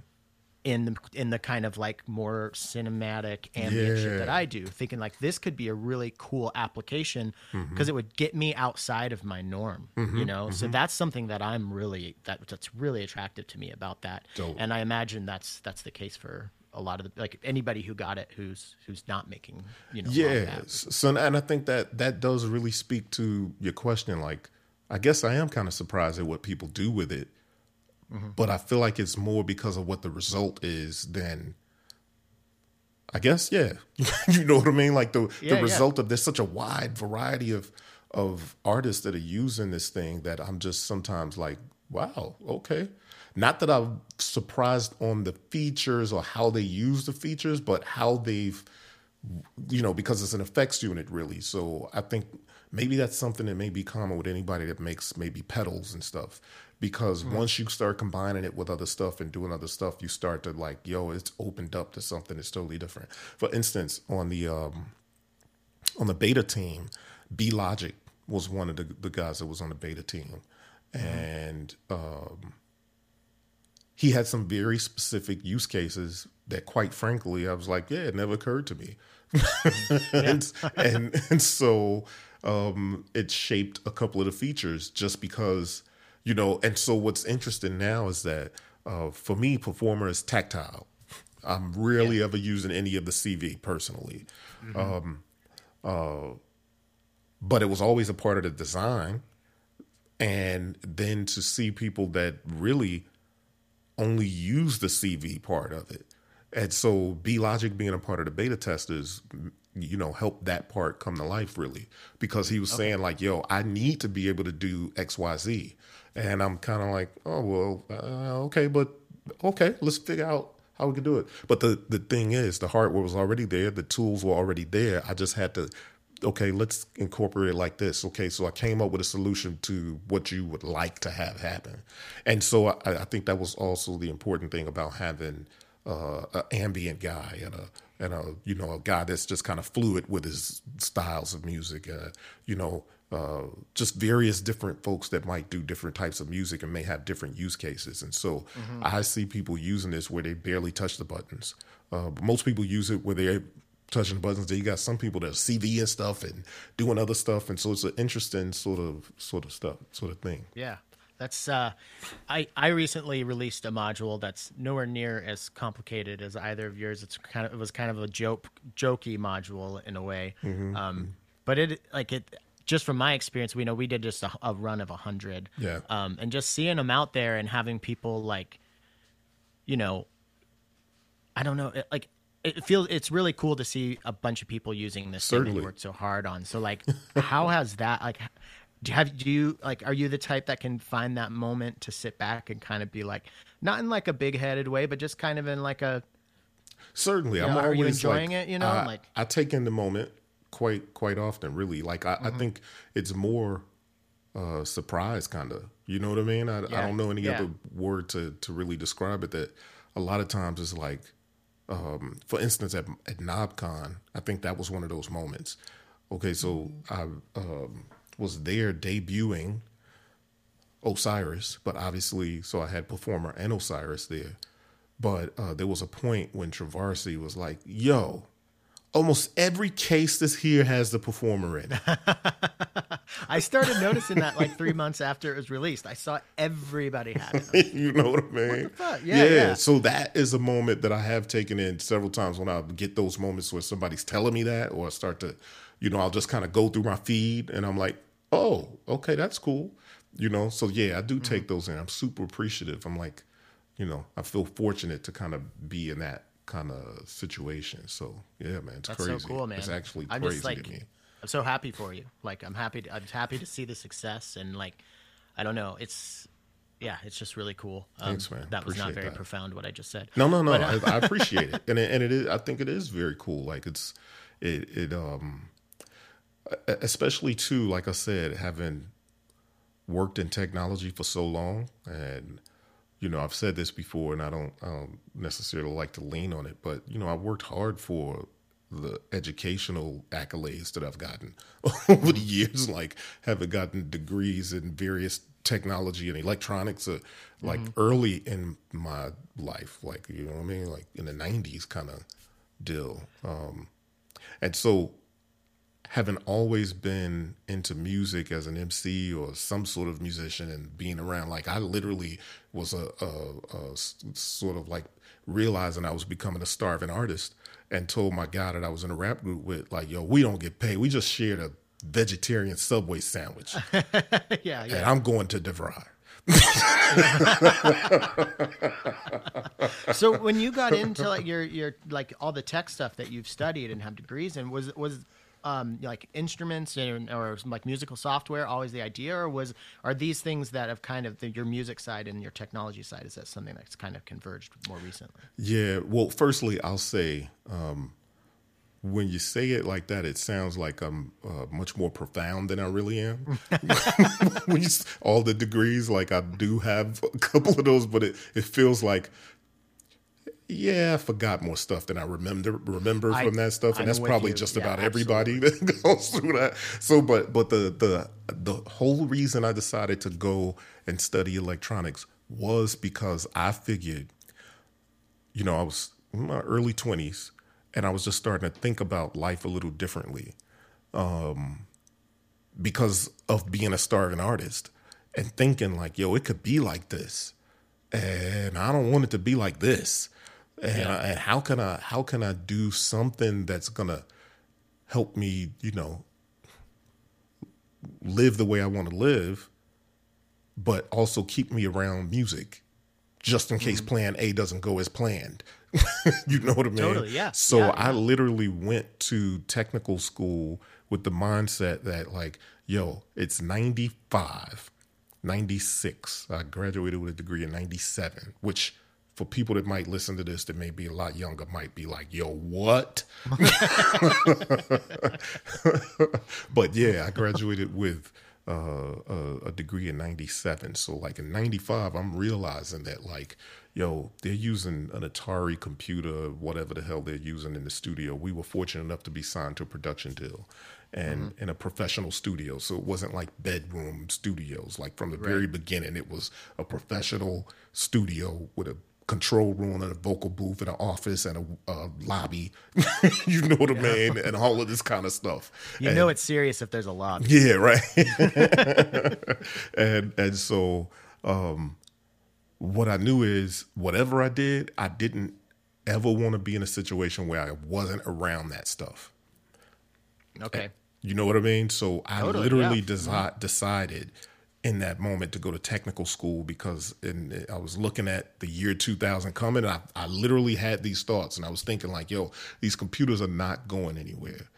In the in the kind of like more cinematic ambient shit that i do thinking like this could be a really cool application because Mm-hmm. it would get me outside of my norm you know so that's something that i'm really that that's really attractive to me about that Dope. and i imagine that's that's the case for a lot of the like anybody who got it who's who's not making you know Yeah. So, and I think that that does really speak to your question. Like, I guess I am kind of surprised at what people do with it, Mm-hmm. but I feel like it's more because of what the result is than. I guess, yeah, you know what I mean. Like the Yeah, the yeah. result of there's such a wide variety of of artists that are using this thing that I'm just sometimes like, wow, okay. Not that I'm surprised on the features or how they use the features, but how they've you know, because it's an effects unit really. So I think maybe that's something that may be common with anybody that makes maybe pedals and stuff. Because once you start combining it with other stuff and doing other stuff, you start to like, yo, it's opened up to something that's totally different. For instance, on the um on the beta team, B Logic was one of the, the guys that was on the beta team. And um he had some very specific use cases that quite frankly I was like, yeah, it never occurred to me. and, and and so um it shaped a couple of the features just because you know and so what's interesting now is that uh for me performer is tactile. I'm rarely ever using any of the cv personally. Um uh but it was always a part of the design. And then to see people that really only use the CV part of it. And so B Logic being a part of the beta testers, you know, helped that part come to life really. Because he was saying like, yo, I need to be able to do XYZ. And I'm kind of like, oh, well, uh, okay, but okay, let's figure out how we can do it. But the, the thing is, the hardware was already there. The tools were already there. I just had to, okay, let's incorporate it like this. Okay, so I came up with a solution to what you would like to have happen. And so I, I think that was also the important thing about having uh, an ambient guy and a and a you know a guy that's just kind of fluid with his styles of music. Uh, you know, uh, just various different folks that might do different types of music and may have different use cases. And so I see people using this where they barely touch the buttons. Uh, but most people use it where they're touching the buttons. Then you got some people that are CV and stuff and doing other stuff. And so it's an interesting sort of sort of stuff, sort of thing. Yeah. That's uh I I recently released a module that's nowhere near as complicated as either of yours. It's kind of it was kind of a joke jokey module in a way. Um but it like it just from my experience, we know we did just a, a run of a hundred. Yeah. Um and just seeing them out there and having people like you know I don't know, it, like it feels it's really cool to see a bunch of people using this thing that Certainly. you worked so hard on. So like how has that like do you have do you like are you the type that can find that moment to sit back and kind of be like not in like a big headed way, but just kind of in like a Certainly, You I'm know, are always you enjoying like, it, you know, I, like- I take in the moment quite quite often. Really, like I, Mm-hmm. I think it's more uh, surprise, kind of. You know what I mean? I, I don't know any yeah. other word to to really describe it. That a lot of times it's like, um, for instance, at at Knobcon, I think that was one of those moments. Okay, so I um, was there debuting Osiris, but obviously, so I had performer and Osiris there. But uh, there was a point when Travarsi was like, "Yo, almost every case this here has the performer in. I started noticing that like three months after it was released. I saw everybody had it. you know what I mean? What yeah, yeah, yeah. So that is a moment that I have taken in several times when I get those moments where somebody's telling me that, or I start to, you know, I'll just kind of go through my feed and I'm like, oh, okay, that's cool. You know, so yeah, I do mm-hmm. take those in. I'm super appreciative. I'm like, you know, I feel fortunate to kind of be in that kind of situation. So yeah, man, it's That's crazy. so cool, man. It's actually I'm crazy just, like, to me. I'm so happy for you. Like I'm happy. To, I'm happy to see the success and like, I don't know. It's yeah, it's just really cool. Um, Thanks, man. That was not very that. profound what I just said. No, no, no. But, uh, I, I appreciate it, and it, and it is. I think it is very cool. Like it's it it um especially too. Like I said, having worked in technology for so long, and you know, I've said this before, and I don't, I don't necessarily like to lean on it, but you know, I worked hard for the educational accolades that I've gotten over the years, like having gotten degrees in various technology and electronics, uh, like early in my life, like you know what I mean, like in the '90s kind of deal. Um, and so having always been into music as an MC or some sort of musician and being around, like I literally was a sort of like realizing I was becoming a starving artist and told my guy that I was in a rap group with, like, yo, we don't get paid. We just shared a vegetarian Subway sandwich. yeah, And yeah. I'm going to DeVry. so when you got into like your your like all the tech stuff that you've studied and have degrees in, was was um like instruments and, or like musical software always the idea, or was are these things that have kind of the, your music side and your technology side? Is that something that's kind of converged more recently? Yeah. Well, firstly, I'll say um, when you say it like that, it sounds like I'm uh, much more profound than I really am. when you, all the degrees, like I do have a couple of those, but it, it feels like, yeah, I forgot more stuff than I remember remember I- from that stuff, and I'm that's probably you. just Yeah, about everybody that goes through that. So, but but the the the whole reason I decided to go and study electronics was because I figured you know, I was in my early 20s and I was just starting to think about life a little differently um, because of being a starving artist and thinking, like, yo, it could be like this. And I don't want it to be like this. And, I, and how can I how can I do something that's gonna help me, you know, live the way I want to live, but also keep me around music just in Mm-hmm. case plan A doesn't go as planned. you know what I mean? Totally, yeah. So Yeah, I literally went to technical school with the mindset that like, yo, it's 95, 96. I graduated with a degree in 97, which for people that might listen to this that may be a lot younger might be like, yo, what? but yeah, I graduated with uh, a, a degree in 97. So, like in 95, I'm realizing that, like, yo, they're using an Atari computer, whatever the hell they're using in the studio. We were fortunate enough to be signed to a production deal and in a professional studio. So it wasn't like bedroom studios. Like from the very beginning, it was a professional studio with a control room and a vocal booth and an office and a, a lobby. you know what I mean? And all of this kind of stuff. You know it's serious if there's a lobby. Yeah, right. and and so um what I knew is whatever I did, I didn't ever want to be in a situation where I wasn't around that stuff. Okay. You know what I mean? So I Totally, literally yeah. desi- decided in that moment to go to technical school because in, I was looking at the year 2000 coming. And I, I literally had these thoughts and I was thinking like, yo, these computers are not going anywhere.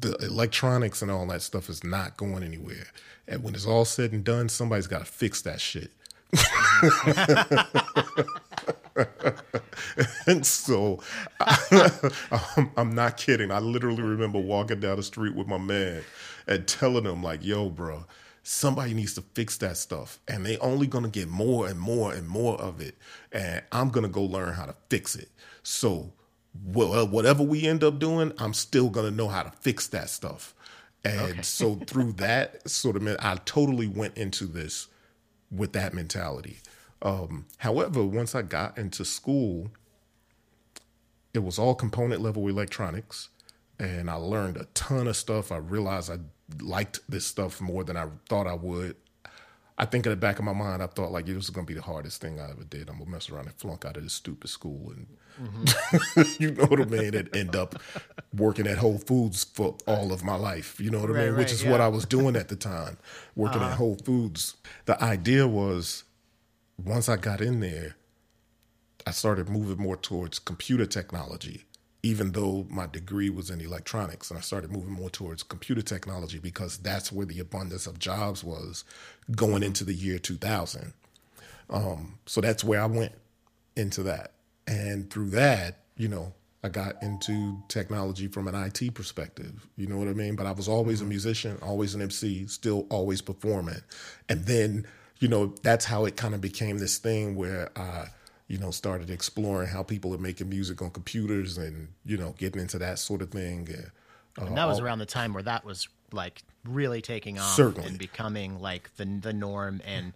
The electronics and all that stuff is not going anywhere. And when it's all said and done, somebody's got to fix that shit. and so I'm, I'm not kidding. I literally remember walking down the street with my man and telling him, like, yo, bro, somebody needs to fix that stuff. And they only gonna get more and more and more of it. And I'm gonna go learn how to fix it. So well, whatever we end up doing, I'm still gonna know how to fix that stuff. And so through that sort of, I totally went into this with that mentality. Um, however, once I got into school, it was all component level electronics, and I learned a ton of stuff. I realized I liked this stuff more than I thought I would. I think in the back of my mind, I thought like this was gonna be the hardest thing I ever did. I'm gonna mess around and flunk out of this stupid school, and mm-hmm. you know what I mean, and end up working at Whole Foods for all of my life. You know what right, I mean, right, which is yeah. what I was doing at the time, working uh-huh. at Whole Foods. The idea was once I got in there, I started moving more towards computer technology even though my degree was in electronics and I started moving more towards computer technology because that's where the abundance of jobs was going into the year 2000. Um, so that's where I went into that. And through that, you know, I got into technology from an IT perspective. You know what I mean? But I was always a musician, always an MC, still always performing. And then, you know, that's how it kind of became this thing where I you know, started exploring how people are making music on computers and, you know, getting into that sort of thing. Uh, and that was all, around the time where that was like really taking off certainly. and becoming like the the norm and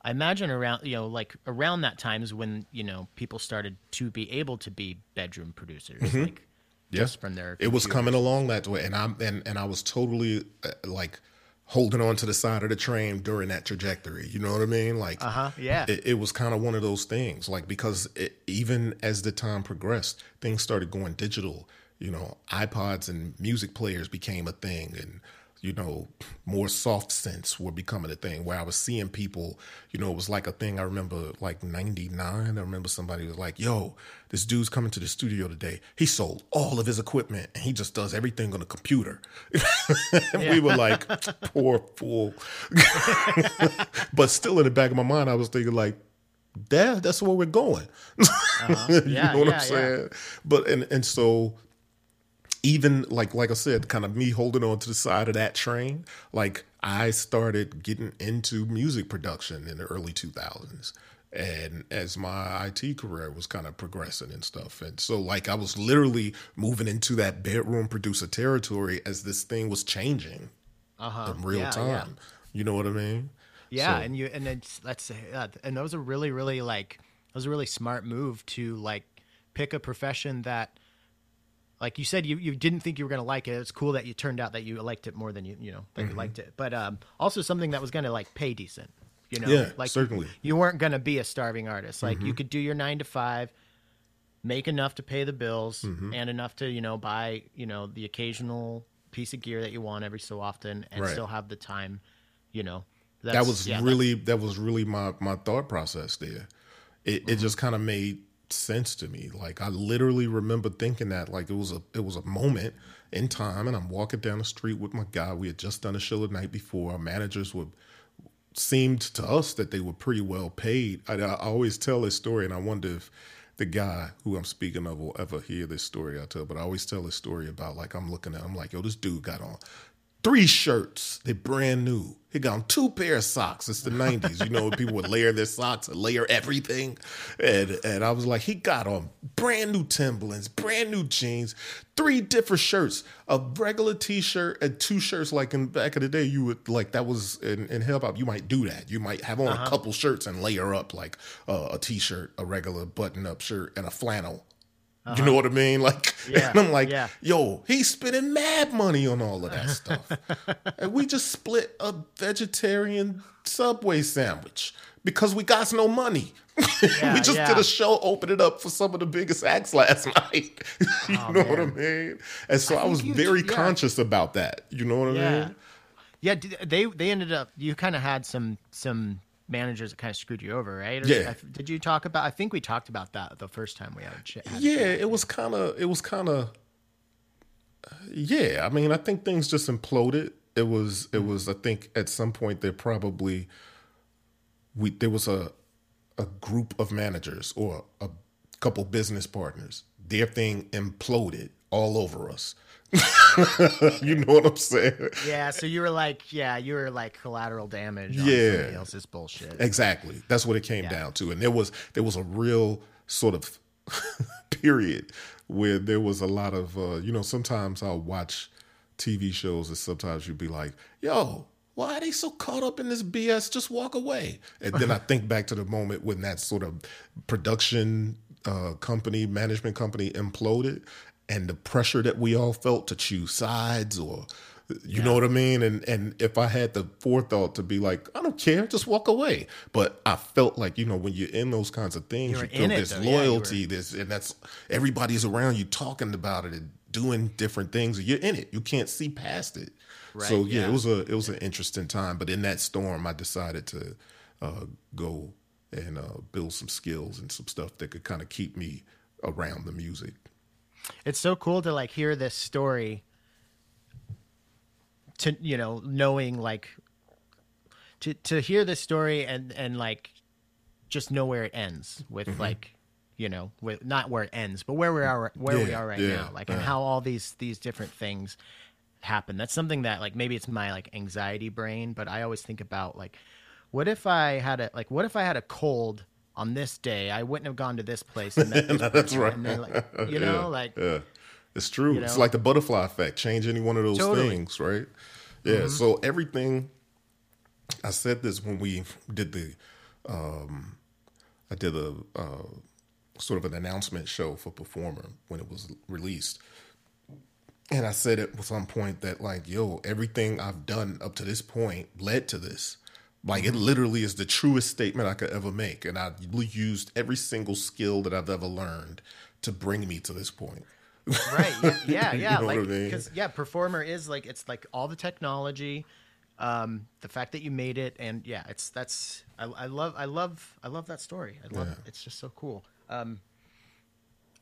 I imagine around you know like around that time is when you know people started to be able to be bedroom producers mm-hmm. like yes from their computers. it was coming along that way and I'm and and I was totally uh, like holding on to the side of the train during that trajectory. You know what I mean? Like, uh huh, yeah. It, it, was kind of one of those things, like because it, even as the time progressed, things started going digital. You know, iPods and music players became a thing, and you know, more soft synths were becoming a thing where I was seeing people, you know, it was like a thing. I remember like 99. I remember somebody was like, yo, this dude's coming to the studio today. He sold all of his equipment and he just does everything on a computer. and we were like, poor fool. but still in the back of my mind, I was thinking like, Dad, that's where we're going. Uh-huh. you yeah, know what yeah, I'm saying? Yeah. But and and so even like like I said, kind of me holding on to the side of that train, like I started getting into music production in the early 2000s. And as my IT career was kind of progressing and stuff. And so, like, I was literally moving into that bedroom producer territory as this thing was changing uh-huh. in real yeah, time. Yeah. You know what I mean? Yeah. So, and you, and it's, let's say, uh, and that was a really, really like, that was a really smart move to like pick a profession that, like you said you, you didn't think you were going to like it it's cool that you turned out that you liked it more than you you know that mm-hmm. you liked it but um, also something that was going to like pay decent you know yeah like certainly you, you weren't going to be a starving artist like mm-hmm. you could do your nine to five make enough to pay the bills mm-hmm. and enough to you know buy you know the occasional piece of gear that you want every so often and right. still have the time you know that was yeah, really that was really my my thought process there it, it mm-hmm. just kind of made sense to me. Like I literally remember thinking that like it was a it was a moment in time, and I'm walking down the street with my guy. We had just done a show the night before. Our managers were seemed to us that they were pretty well paid. I, I always tell this story, and I wonder if the guy who I'm speaking of will ever hear this story I tell. But I always tell this story about like I'm looking at. I'm like, yo, this dude got on three shirts. They're brand new. He got on two pair of socks. It's the 90s. You know, people would layer their socks and layer everything. And and I was like, he got on brand new Timberlands, brand new jeans, three different shirts, a regular t-shirt and two shirts. Like in back of the day, you would like that was in, in hip hop, you might do that. You might have on uh-huh. a couple shirts and layer up like uh, a t-shirt, a regular button-up shirt, and a flannel uh-huh. You know what I mean? Like, yeah, and I'm like, yeah. yo, he's spending mad money on all of that stuff. and we just split a vegetarian Subway sandwich because we got no money. Yeah, we just yeah. did a show, opened it up for some of the biggest acts last night. you oh, know man. what I mean? And so I, I was very conscious about that. You know what I mean? Yeah, they they ended up. You kind of had some some managers that kind of screwed you over, right? Or yeah. Did you talk about? I think we talked about that the first time we had a chat. Yeah, it was kind of. It was kind of. Yeah, I mean, I think things just imploded. It was. It mm-hmm. was. I think at some point there probably. We there was a, a group of managers or a couple business partners. Their thing imploded all over us you know what I'm saying? Yeah. So you were like, yeah, you were like collateral damage. yeah. somebody else's bullshit. Exactly. That's what it came yeah. down to, and there was there was a real sort of period where there was a lot of uh, you know. Sometimes I'll watch TV shows, and sometimes you'd be like, yo. Why are they so caught up in this BS? Just walk away. And then I think back to the moment when that sort of production uh, company, management company imploded, and the pressure that we all felt to choose sides or you yeah. know what I mean? And and if I had the forethought to be like, I don't care, just walk away. But I felt like, you know, when you're in those kinds of things, you're you feel this loyalty, yeah, this and that's everybody's around you talking about it and doing different things. You're in it. You can't see past it. Right, so yeah, yeah, it was a it was an interesting time. But in that storm I decided to uh, go and uh, build some skills and some stuff that could kind of keep me around the music. It's so cool to like hear this story to you know knowing like to to hear this story and and like just know where it ends with mm-hmm. like you know with not where it ends but where we are where yeah, we are right yeah, now like and how all these these different things happen that's something that like maybe it's my like anxiety brain but i always think about like what if i had a like what if i had a cold on this day i wouldn't have gone to this place and met this that's right like you know yeah, like it's true. You know? It's like the butterfly effect. Change any one of those totally. things, right? Yeah. Mm-hmm. So everything. I said this when we did the. Um, I did a uh, sort of an announcement show for Per4mer when it was released, and I said at some point that like, yo, everything I've done up to this point led to this. Like it literally is the truest statement I could ever make, and I used every single skill that I've ever learned to bring me to this point right yeah yeah, yeah. like because I mean? yeah Per4mer is like it's like all the technology um the fact that you made it and yeah it's that's i, I love i love i love that story i love yeah. it it's just so cool um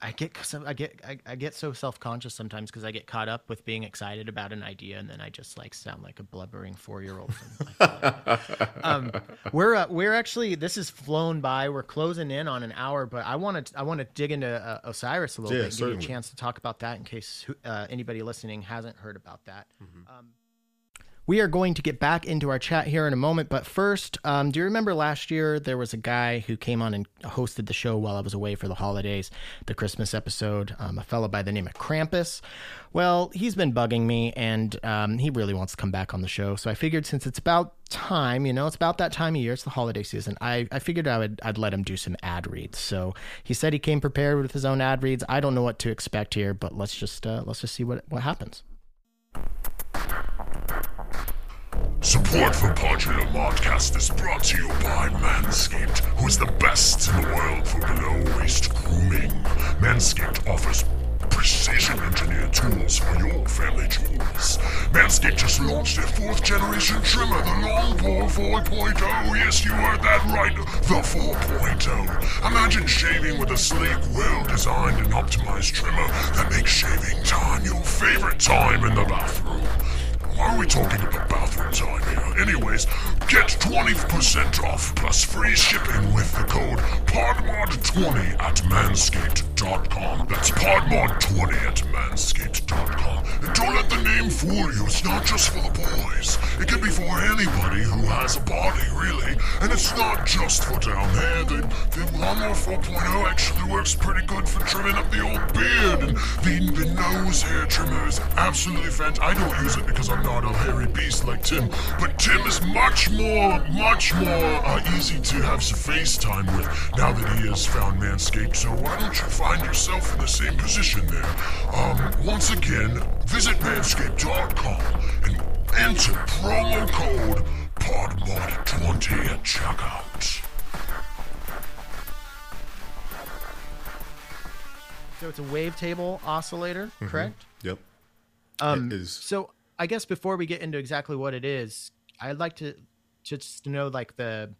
I get I get I, I get so self conscious sometimes because I get caught up with being excited about an idea and then I just like sound like a blubbering four year old. um, we're uh, we're actually this is flown by. We're closing in on an hour, but I want to I want to dig into uh, Osiris a little yeah, bit, and give you a chance to talk about that in case uh, anybody listening hasn't heard about that. Mm-hmm. Um, we are going to get back into our chat here in a moment, but first, um, do you remember last year there was a guy who came on and hosted the show while I was away for the holidays, the Christmas episode, um, a fellow by the name of Krampus? Well, he's been bugging me and um, he really wants to come back on the show. So I figured since it's about time, you know, it's about that time of year, it's the holiday season, I, I figured I would, I'd let him do some ad reads. So he said he came prepared with his own ad reads. I don't know what to expect here, but let's just, uh, let's just see what, what happens. Support for Podular Modcast is brought to you by Manscaped, who is the best in the world for below-waist grooming. Manscaped offers precision engineered tools for your family jewels. Manscaped just launched their fourth generation trimmer, the Lawn Mower 4.0. Yes, you heard that right, the 4.0. Imagine shaving with a sleek, well designed and optimized trimmer that makes shaving time your favorite time in the bathroom. Why are we talking about bathroom time here? Anyways, get 20% off plus free shipping with the code PODMOD20 at manscaped.com. That's PODMOD20 at manscaped.com. And don't let the name fool you. It's not just for the boys. It can be for anybody who has a body, really. And it's not just for down there. The, the Lawnmower 4.0 actually works pretty good for trimming up the old beard. And the, the nose hair trimmer is absolutely fantastic. I don't use it because I'm not a hairy beast like Tim, but Tim is much more, much more uh, easy to have some FaceTime with now that he has found Manscaped. So why don't you find yourself in the same position there? Um, once again, visit manscaped.com and enter promo code PODMOD20 at checkout. So it's a wavetable oscillator, mm-hmm. correct? Yep. Um, so I guess before we get into exactly what it is, I'd like to just know like the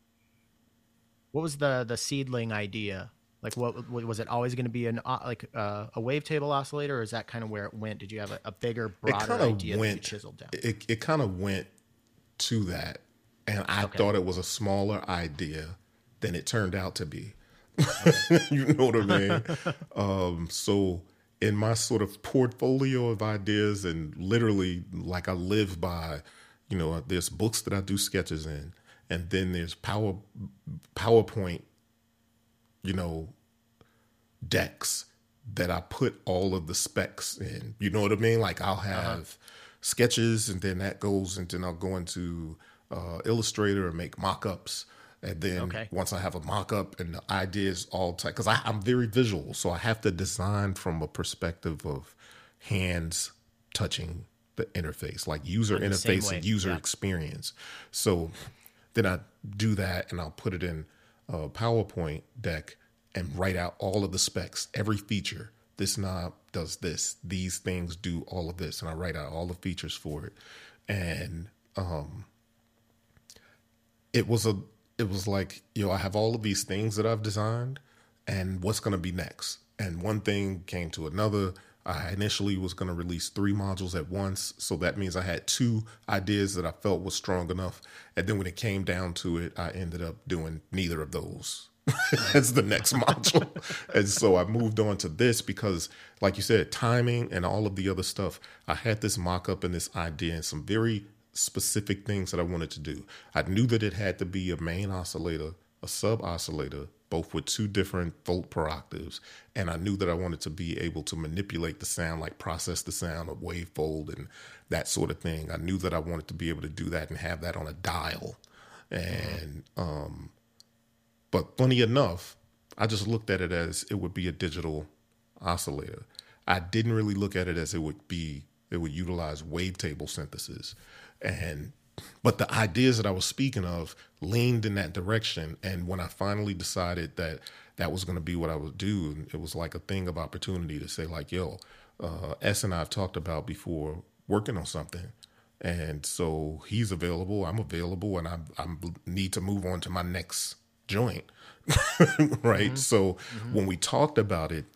what was the the seedling idea? Like what, was it always going to be an uh, like uh, a wavetable oscillator, or is that kind of where it went? Did you have a, a bigger, broader idea went, that you chiseled down? It it kind of went to that, and I okay. thought it was a smaller idea than it turned out to be. Okay. you know what I mean? um, so in my sort of portfolio of ideas and literally like I live by, you know, there's books that I do sketches in, and then there's power PowerPoint, you know, decks that I put all of the specs in. You know what I mean? Like I'll uh-huh. have uh-huh. sketches, and then that goes, and then I'll go into uh, Illustrator and make mock-ups And then Okay. once I have a mock up and the ideas all tight, because I'm very visual, so I have to design from a perspective of hands touching the interface, like user same interface and user yeah. experience. So then I do that and I'll put it in a PowerPoint deck and write out all of the specs, every feature. This knob does this. These things do all of this, and I write out all the features for it. And um, it was a, it was like, yo, I have all of these things that I've designed, and what's going to be next? And one thing came to another. I initially was going to release three modules at once. So that means I had two ideas that I felt was strong enough. And then when it came down to it, I ended up doing neither of those as the next module. And so I moved on to this because, like you said, timing and all of the other stuff, I had this mock up and this idea and some very specific things that I wanted to do. I knew that it had to be a main oscillator, a sub oscillator, both with two different volt per octaves. And I knew that I wanted to be able to manipulate the sound, like process the sound of wavefold and that sort of thing. I knew that I wanted to be able to do that and have that on a dial. And, um, but funny enough, I just looked at it as it would be a digital oscillator. I didn't really look at it as it would be, it would utilize wavetable synthesis. And but the ideas that I was speaking of leaned in that direction. And when I finally decided that that was going to be what I would do, it was like a thing of opportunity to say, like, yo, uh, S and I have talked about before working on something. And so he's available, I'm available, and I I need to move on to my next joint. right. So when we talked about it,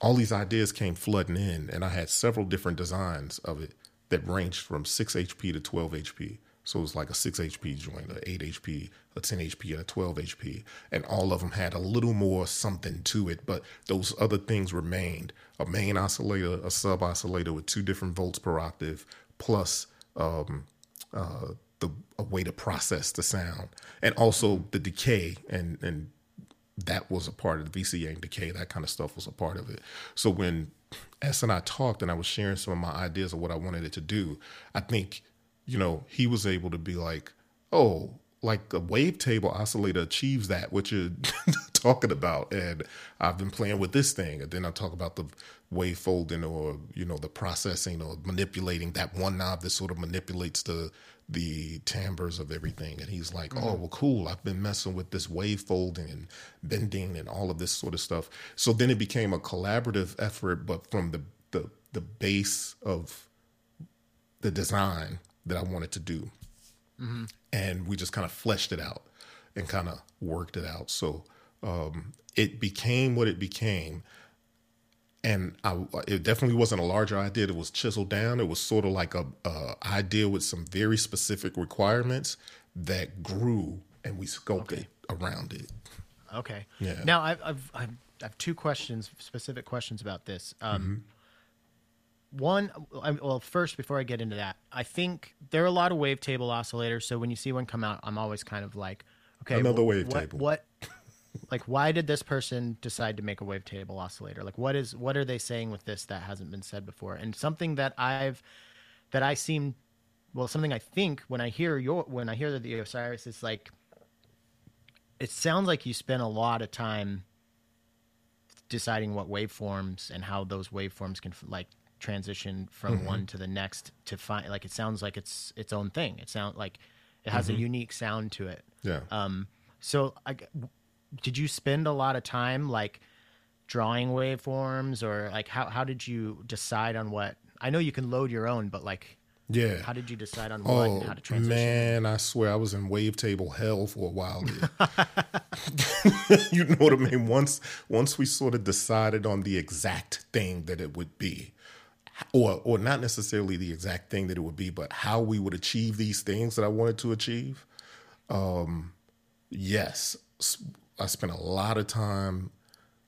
all these ideas came flooding in, and I had several different designs of it that ranged from 6 HP to 12 HP. So it was like a 6 HP joint, a 8 HP, a 10 HP, and a 12 HP. And all of them had a little more something to it, but those other things remained a main oscillator, a sub oscillator with two different volts per octave, plus um, uh, the a way to process the sound, and also the decay and and that was a part of the VCA and decay. That kind of stuff was a part of it. So when S and I talked, and I was sharing some of my ideas of what I wanted it to do, I think you know he was able to be like, oh. Like a wavetable oscillator achieves that, what you're talking about, and I've been playing with this thing, and then I talk about the wave folding or you know the processing or manipulating that one knob that sort of manipulates the the timbres of everything. And he's like oh well cool. I've been messing with this wave folding and bending and all of this sort of stuff. So then it became a collaborative effort but from the the, the base of the design that i wanted to do. And we just kind of fleshed it out and kind of worked it out. So um, it became what it became and I, it definitely wasn't a larger idea. It was chiseled down. It was sort of like a, a idea with some very specific requirements that grew, and we sculpted around it. Okay. Yeah. Now I've, I've I've I have two questions, specific questions about this. Um, One, I, well, first before I get into that, I think there are a lot of wavetable oscillators. So when you see one come out, I'm always kind of like, okay, Another wh- wavetable. What, what like why did this person decide to make a wavetable oscillator? Like what is what are they saying with this that hasn't been said before? And something that I've that I seem well, something I think when I hear your when I hear that the Osiris is like it sounds like you spent a lot of time deciding what waveforms and how those waveforms can like transition from Mm-hmm. one to the next to find like it sounds like it's its own thing it sounds like it has Mm-hmm. a unique sound to it Yeah. um so I, did you spend a lot of time like drawing waveforms or like how, how did you decide on what i know you can load your own but like yeah. how did you decide on what Oh and how to transition man, I swear I was in wavetable hell for a while. you know what I mean? Once once we sort of decided on the exact thing that it would be, or or not necessarily the exact thing that it would be, but how we would achieve these things that I wanted to achieve. Um, yes, I spent a lot of time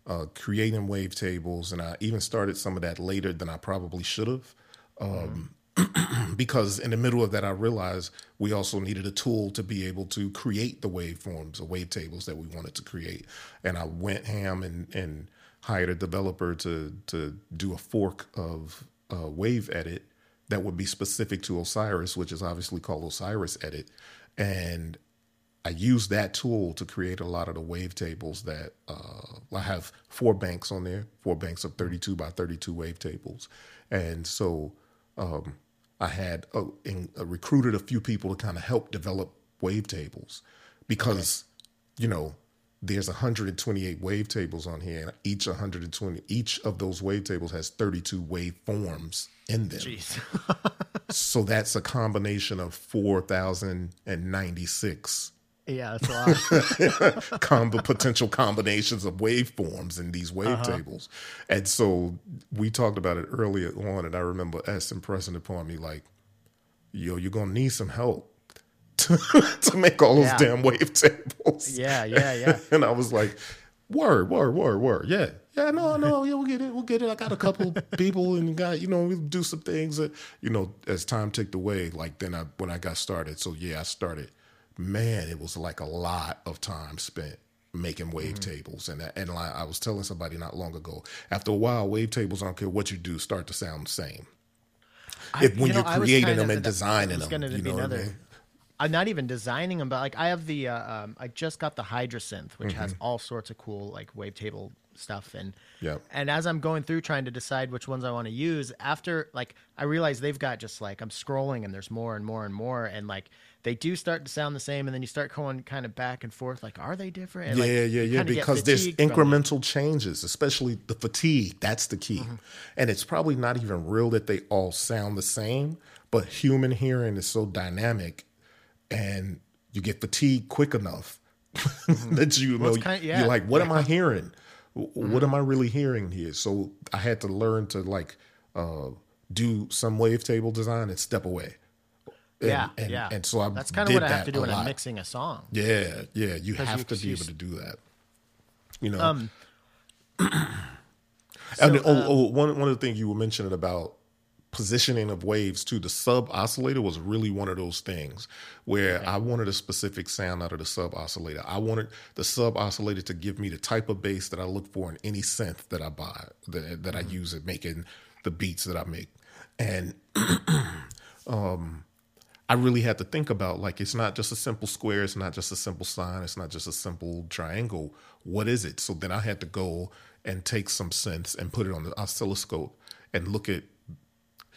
uh, creating wavetables, and I even started some of that later than I probably should have. Um, because in the middle of that, I realized we also needed a tool to be able to create the waveforms or wavetables that we wanted to create. And I went ham and, and hired a developer to to do a fork of uh, WaveEdit that would be specific to Osiris, which is obviously called Osiris Edit. And I used that tool to create a lot of the wavetables that uh, I have four banks on there, four banks of 32 by 32 wavetables. And so um, I had uh, in, uh, recruited a few people to kind of help develop wavetables because, okay. you know, there's 128 wavetables on here, and each 120 each of those wavetables has 32 waveforms in them. so that's a combination of 4,096 yeah, that's a lot. Combo, potential combinations of waveforms in these wavetables. Uh-huh. And so we talked about it earlier on, and I remember S impressing upon me like, yo, you're going to need some help to, to make all those yeah. damn wavetables. Yeah, yeah, yeah. and I was like, word, word, word, word. Yeah. Yeah, no, no, yeah, we'll get it. We'll get it. I got a couple people and got, you know, we'll do some things that, you know, as time ticked away, like then I, when I got started. So yeah, I started man, it was like a lot of time spent making wavetables. Mm-hmm. And and I was telling somebody not long ago, after a while, wavetables, I don't care what you do, start to sound the same. I, if when you are creating them and designing them, you know another, what I mean? I'm not even designing them, but like I have the, uh, um, I just got the Hydrasynth, which mm-hmm. has all sorts of cool like wavetable stuff and yeah and as i'm going through trying to decide which ones i want to use after like i realize they've got just like i'm scrolling and there's more and more and more and like they do start to sound the same, and then you start going kind of back and forth. Like, are they different? And yeah, like, yeah, yeah. Because there's incremental changes, especially the fatigue. That's the key, mm-hmm. and it's probably not even real that they all sound the same. But human hearing is so dynamic, and you get fatigued quick enough mm-hmm. that you know kind of, yeah. you're like, what am I hearing? Mm-hmm. What am I really hearing here? So I had to learn to like uh, do some wavetable design and step away and, yeah, and, yeah. And so I that's kind of what I have to do when lot. I'm mixing a song. Yeah, yeah. You have you to be able to do that. You know. Um, so, and oh, um, oh, one one of the things you were mentioning about positioning of waves too. The sub oscillator was really one of those things where. I wanted a specific sound out of the sub oscillator. I wanted the sub oscillator to give me the type of bass that I look for in any synth that I buy that that mm-hmm. I use in making the beats that I make, and um I really had to think about like it's not just a simple square, it's not just a simple sine, it's not just a simple triangle. What is it? So then I had to go and take some sense and put it on the oscilloscope and look at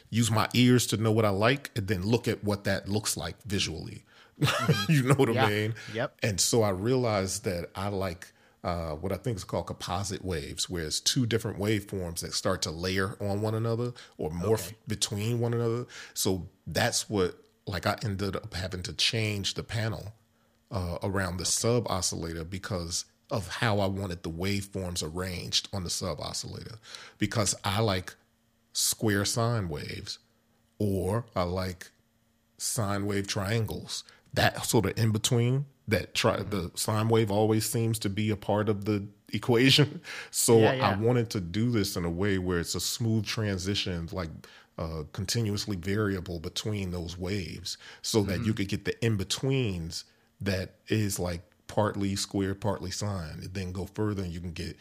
use my ears to know what I like and then look at what that looks like visually. Mm-hmm. you know what yeah. I mean? Yep. And so I realized that I like uh, what I think is called composite waves, where it's two different waveforms that start to layer on one another or morph okay. between one another. So that's what like I ended up having to change the panel uh, around the sub oscillator because of how I wanted the waveforms arranged on the sub oscillator. Because I like square sine waves or I like sine wave triangles. That sort of in between that try mm-hmm. the sine wave always seems to be a part of the equation. So yeah, yeah. I wanted to do this in a way where it's a smooth transition, like uh, continuously variable between those waves so mm-hmm. that you could get the in betweens that is like partly square, partly sine. And then go further and you can get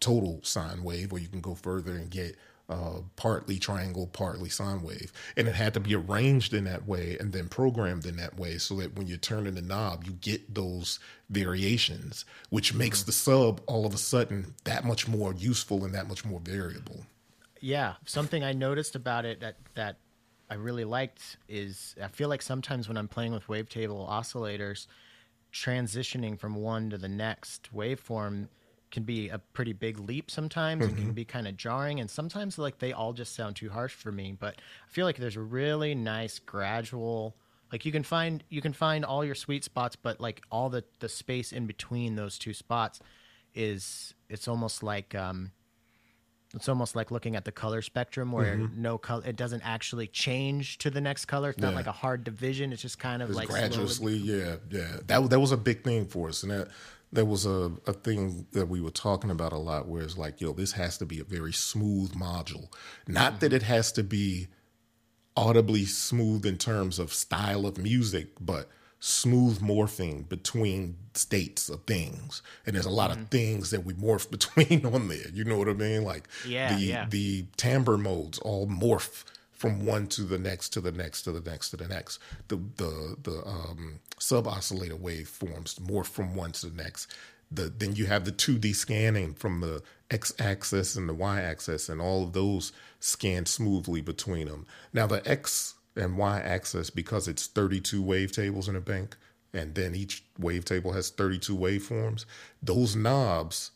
total sine wave, or you can go further and get uh, partly triangle, partly sine wave. And it had to be arranged in that way and then programmed in that way so that when you're turning the knob, you get those variations, which makes mm-hmm. the sub all of a sudden that much more useful and that much more variable yeah, something I noticed about it that that I really liked is I feel like sometimes when I'm playing with wavetable oscillators, transitioning from one to the next waveform can be a pretty big leap sometimes mm-hmm. and can be kind of jarring and sometimes like they all just sound too harsh for me but i feel like there's a really nice gradual like you can find you can find all your sweet spots but like all the the space in between those two spots is it's almost like um it's almost like looking at the color spectrum where mm-hmm. no color it doesn't actually change to the next color. It's yeah. not like a hard division. It's just kind of it's like gradually. Yeah, yeah. That that was a big thing for us, and that there was a, a thing that we were talking about a lot where it's like, yo, this has to be a very smooth module. Not mm-hmm. that it has to be audibly smooth in terms of style of music, but smooth morphing between states of things and there's a lot mm-hmm. of things that we morph between on there you know what i mean like yeah, the yeah. the timbre modes all morph from one to the next to the next to the next to the next. The the the um, sub oscillator waveforms morph from one to the next. The, then you have the 2D scanning from the x axis and the y axis, and all of those scan smoothly between them. Now, the x and y axis, because it's 32 wavetables in a bank, and then each wavetable has 32 waveforms, those knobs,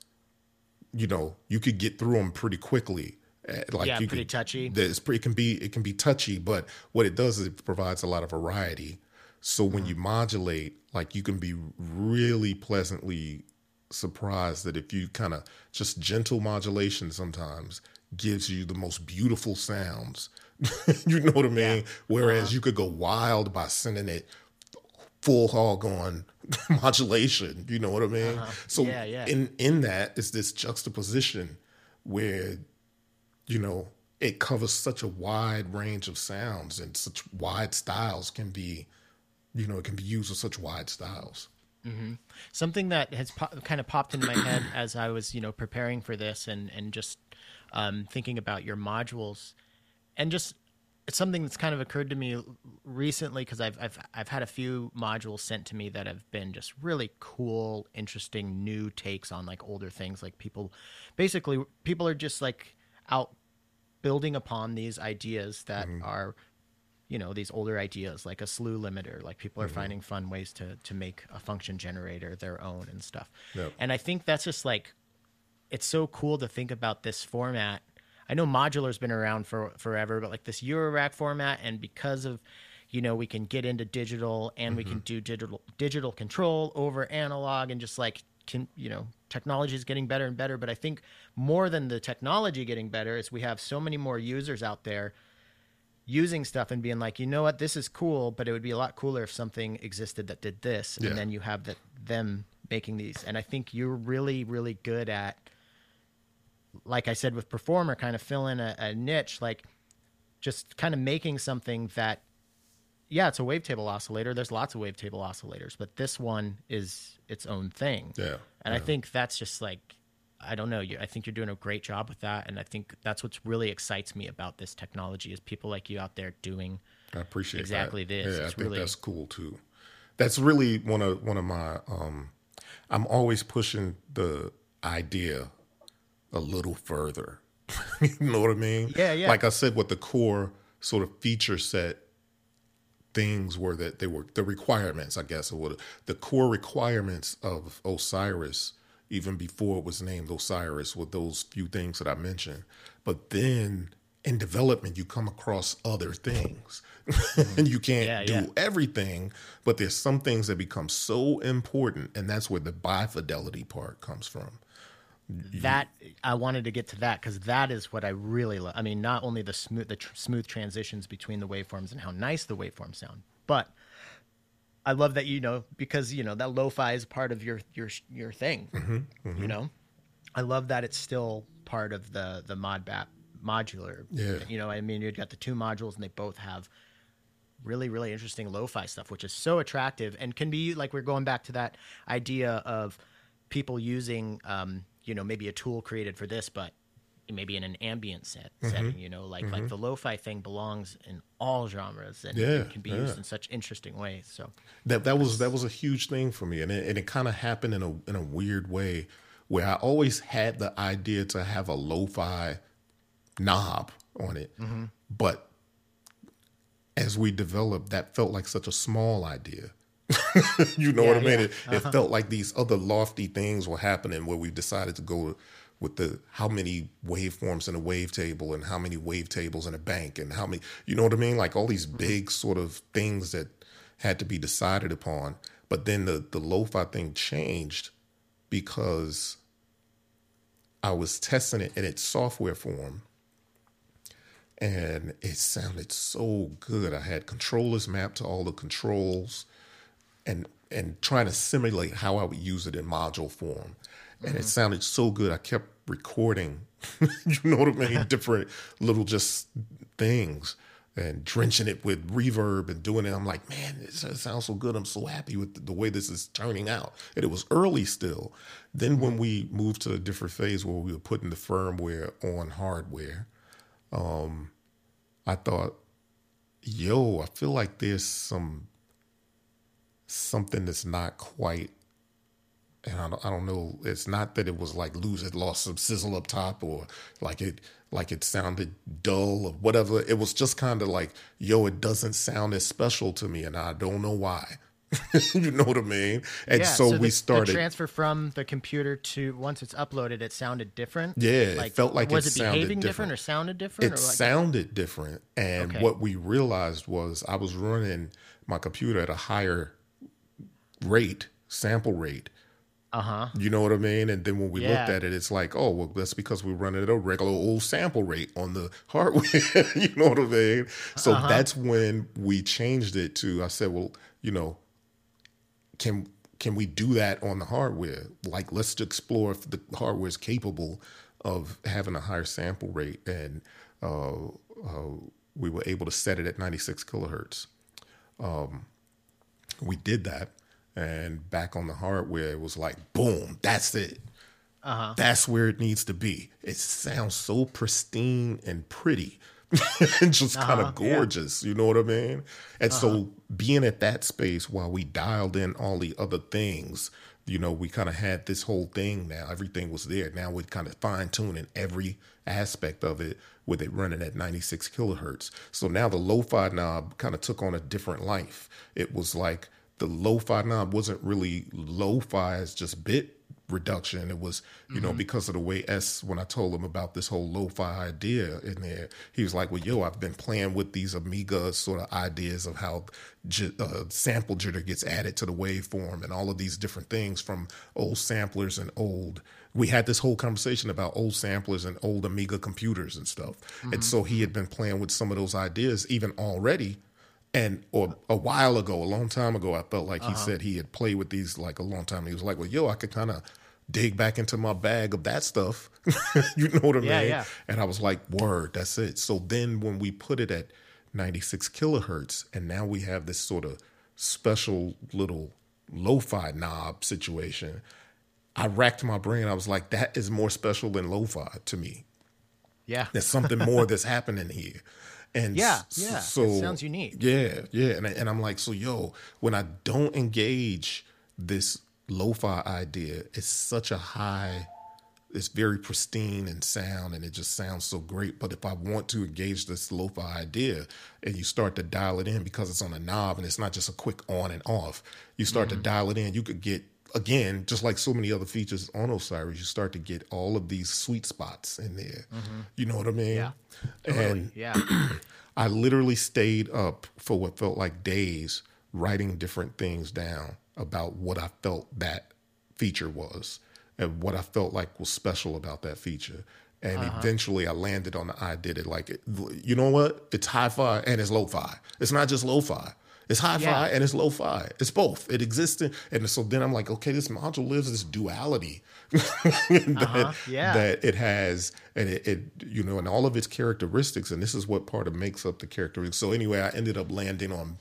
you know, you could get through them pretty quickly. Uh, Like Yeah, you pretty could- touchy. It's pretty, it can be it can be touchy, but what it does is it provides a lot of variety. So when Mm-hmm. you modulate, like you can be really pleasantly surprised that if you kind of just gentle modulation sometimes gives you the most beautiful sounds. you know what I mean? Whereas Uh-huh. you could go wild by sending it full hog on modulation. You know what I mean? So Uh-huh. Yeah, yeah. in in that is this juxtaposition where you know it covers such a wide range of sounds and such wide styles can be you know it can be used with such wide styles. something that has po- kind of popped into my head as I was, you know, preparing for this and and just um, thinking about your modules, and just it's something that's kind of occurred to me recently because I've I've I've had a few modules sent to me that have been just really cool, interesting new takes on like older things. Like people, basically, people are just like out building upon these ideas that mm-hmm. are you know these older ideas like a slew limiter like people are mm-hmm. finding fun ways to to make a function generator their own and stuff Yep. and i think that's just like it's so cool to think about this format i know modular's been around for forever but like this eurorack format and because of you know we can get into digital and we can mm-hmm. do digital digital control over analog and just like can you know technology is getting better and better but i think more than the technology getting better is we have so many more users out there using stuff and being like, you know what, this is cool, but it would be a lot cooler if something existed that did this, Yeah. and then you have that them making these. And I think you're really, really good at, like I said with Per4mer, kind of filling a, a niche, like just kind of making something that, yeah, it's a wavetable oscillator. There's lots of wavetable oscillators, but this one is its own thing. Yeah, And I think that's just like, I don't know. You, I think you're doing a great job with that, and I think that's what really excites me about this technology is people like you out there doing. I appreciate Exactly that. this. Yeah, I think really- that's cool too. That's really one of one of my. Um, I'm always pushing the idea a little further. you know what I mean? Yeah, yeah. Like I said, what the core sort of feature set things were that they were the requirements, I guess, or what the core requirements of Osiris, even before it was named Osiris, were those few things that I mentioned. But then in development, you come across other things, and you can't Yeah, do yeah. everything. But there's some things that become so important, and that's where the bifidelity part comes from. That I wanted to get to that because that is what I really love. I mean, not only the smooth the tr- smooth transitions between the waveforms and how nice the waveforms sound, but I love that you know because you know that lo-fi is part of your your your thing. Mm-hmm, You know, I love that it's still part of the the ModBap Modular. Yeah. you know, I mean, you've got the two modules and they both have really really interesting lo-fi stuff which is so attractive and can be like we're going back to that idea of people using um, you know maybe a tool created for this but maybe in an ambient set Mm-hmm. setting you know like like the lo-fi thing belongs in all genres and Yeah, it can be used in such interesting ways so That that was that was a huge thing for me, and it, and it kind of happened in a in a weird way, where I always had the idea to have a lo-fi knob on it, but as we developed, that felt like such a small idea. you know what I mean? yeah. It, it felt like these other lofty things were happening where we decided to go with the how many waveforms in a wavetable and how many wavetables in a bank and how many you know what I mean? Like all these mm-hmm. big sort of things that had to be decided upon. But then the the lo-fi thing changed because I was testing it in its software form and it sounded so good. I had controllers mapped to all the controls and and trying to simulate how I would use it in module form. And it mm-hmm. sounded so good. I kept recording, you know what I mean, different little just things and drenching it with reverb and doing it. I'm like, man, it sounds so good. I'm so happy with the, the way this is turning out. And it was early still. Then when we moved to a different phase where we were putting the firmware on hardware, um, I thought, yo, I feel like there's some something that's not quite and I don't, I don't know. It's not that it was like lose it lost some sizzle up top or like it like it sounded dull or whatever. It was just kind of like, yo, it doesn't sound as special to me, and I don't know why. you know what I mean? And yeah, so, the, we started the transfer from the computer to once it's uploaded. It sounded different. Yeah, it felt like was it it, behaving different. or sounded different? it or like, sounded different and Okay. what we realized was i was running my computer at a higher rate sample rate uh huh. you know what i mean and then when we looked at it it's like oh well that's because we're running at a regular old sample rate on the hardware you know what i mean so Uh-huh. that's when we changed it to i said well you know can can we do that on the hardware? Like, let's explore if the hardware is capable of having a higher sample rate, and uh, uh, we were able to set it at 96 kilohertz. Um, we did that, and back on the hardware, it was like, boom, that's it. Uh-huh. That's where it needs to be. It sounds so pristine and pretty. and just kind of uh-huh. gorgeous, you know what I mean? And so uh-huh. being at that space while we dialed in all the other things, you know, we kind of had this whole thing now. Everything was there. Now we're kind of fine tuning every aspect of it with it running at 96 kilohertz. So now the lo-fi knob kind of took on a different life. It was like the lo-fi knob wasn't really lo-fi as just bit reduction. It was, you know, because of the way S, when I told him about this whole lo-fi idea in there, he was like, well, yo, I've been playing with these Amiga sort of ideas of how j- uh, sample jitter gets added to the waveform and all of these different things from old samplers and old. We had this whole conversation about old samplers and old Amiga computers and stuff. And so he had been playing with some of those ideas even already. And or a while ago, a long time ago, I felt like he uh-huh. said he had played with these like a long time. He was like, "Well, yo, I could kind of dig back into my bag of that stuff." you know what I Yeah, mean? yeah. And I was like, "Word, that's it." So then, when we put it at 96 kilohertz, and now we have this sort of special little lo-fi knob situation, I racked my brain. I was like, "That is more special than lo-fi to me." Yeah. There's something more that's happening here. And Yeah, yeah. It sounds unique. Yeah, yeah. And I- and I'm like, so yo, when I don't engage this lo-fi idea, it's such a high. It's very pristine and sound, and it just sounds so great. But if I want to engage this lo-fi idea, and you start to dial it in because it's on a knob, and it's not just a quick on and off, you start Mm-hmm. to dial it in. You could get again, just like so many other features on Osiris, you start to get all of these sweet spots in there. You know what I mean? Mm-hmm. Yeah. And yeah. I literally stayed up for what felt like days writing different things down about what I felt that feature was and what I felt like was special about that feature. And eventually I landed on the I did it like, it- you know what? It's hi-fi and it's lo-fi. It's not just lo-fi. It's hi-fi Yeah. and it's lo-fi. It's both. It exists. In, and so then I'm like, okay, this module lives this duality that, uh-huh. Yeah. that it has and it, it you know and all of its characteristics and this is what part of makes up the characteristics so anyway i ended up landing on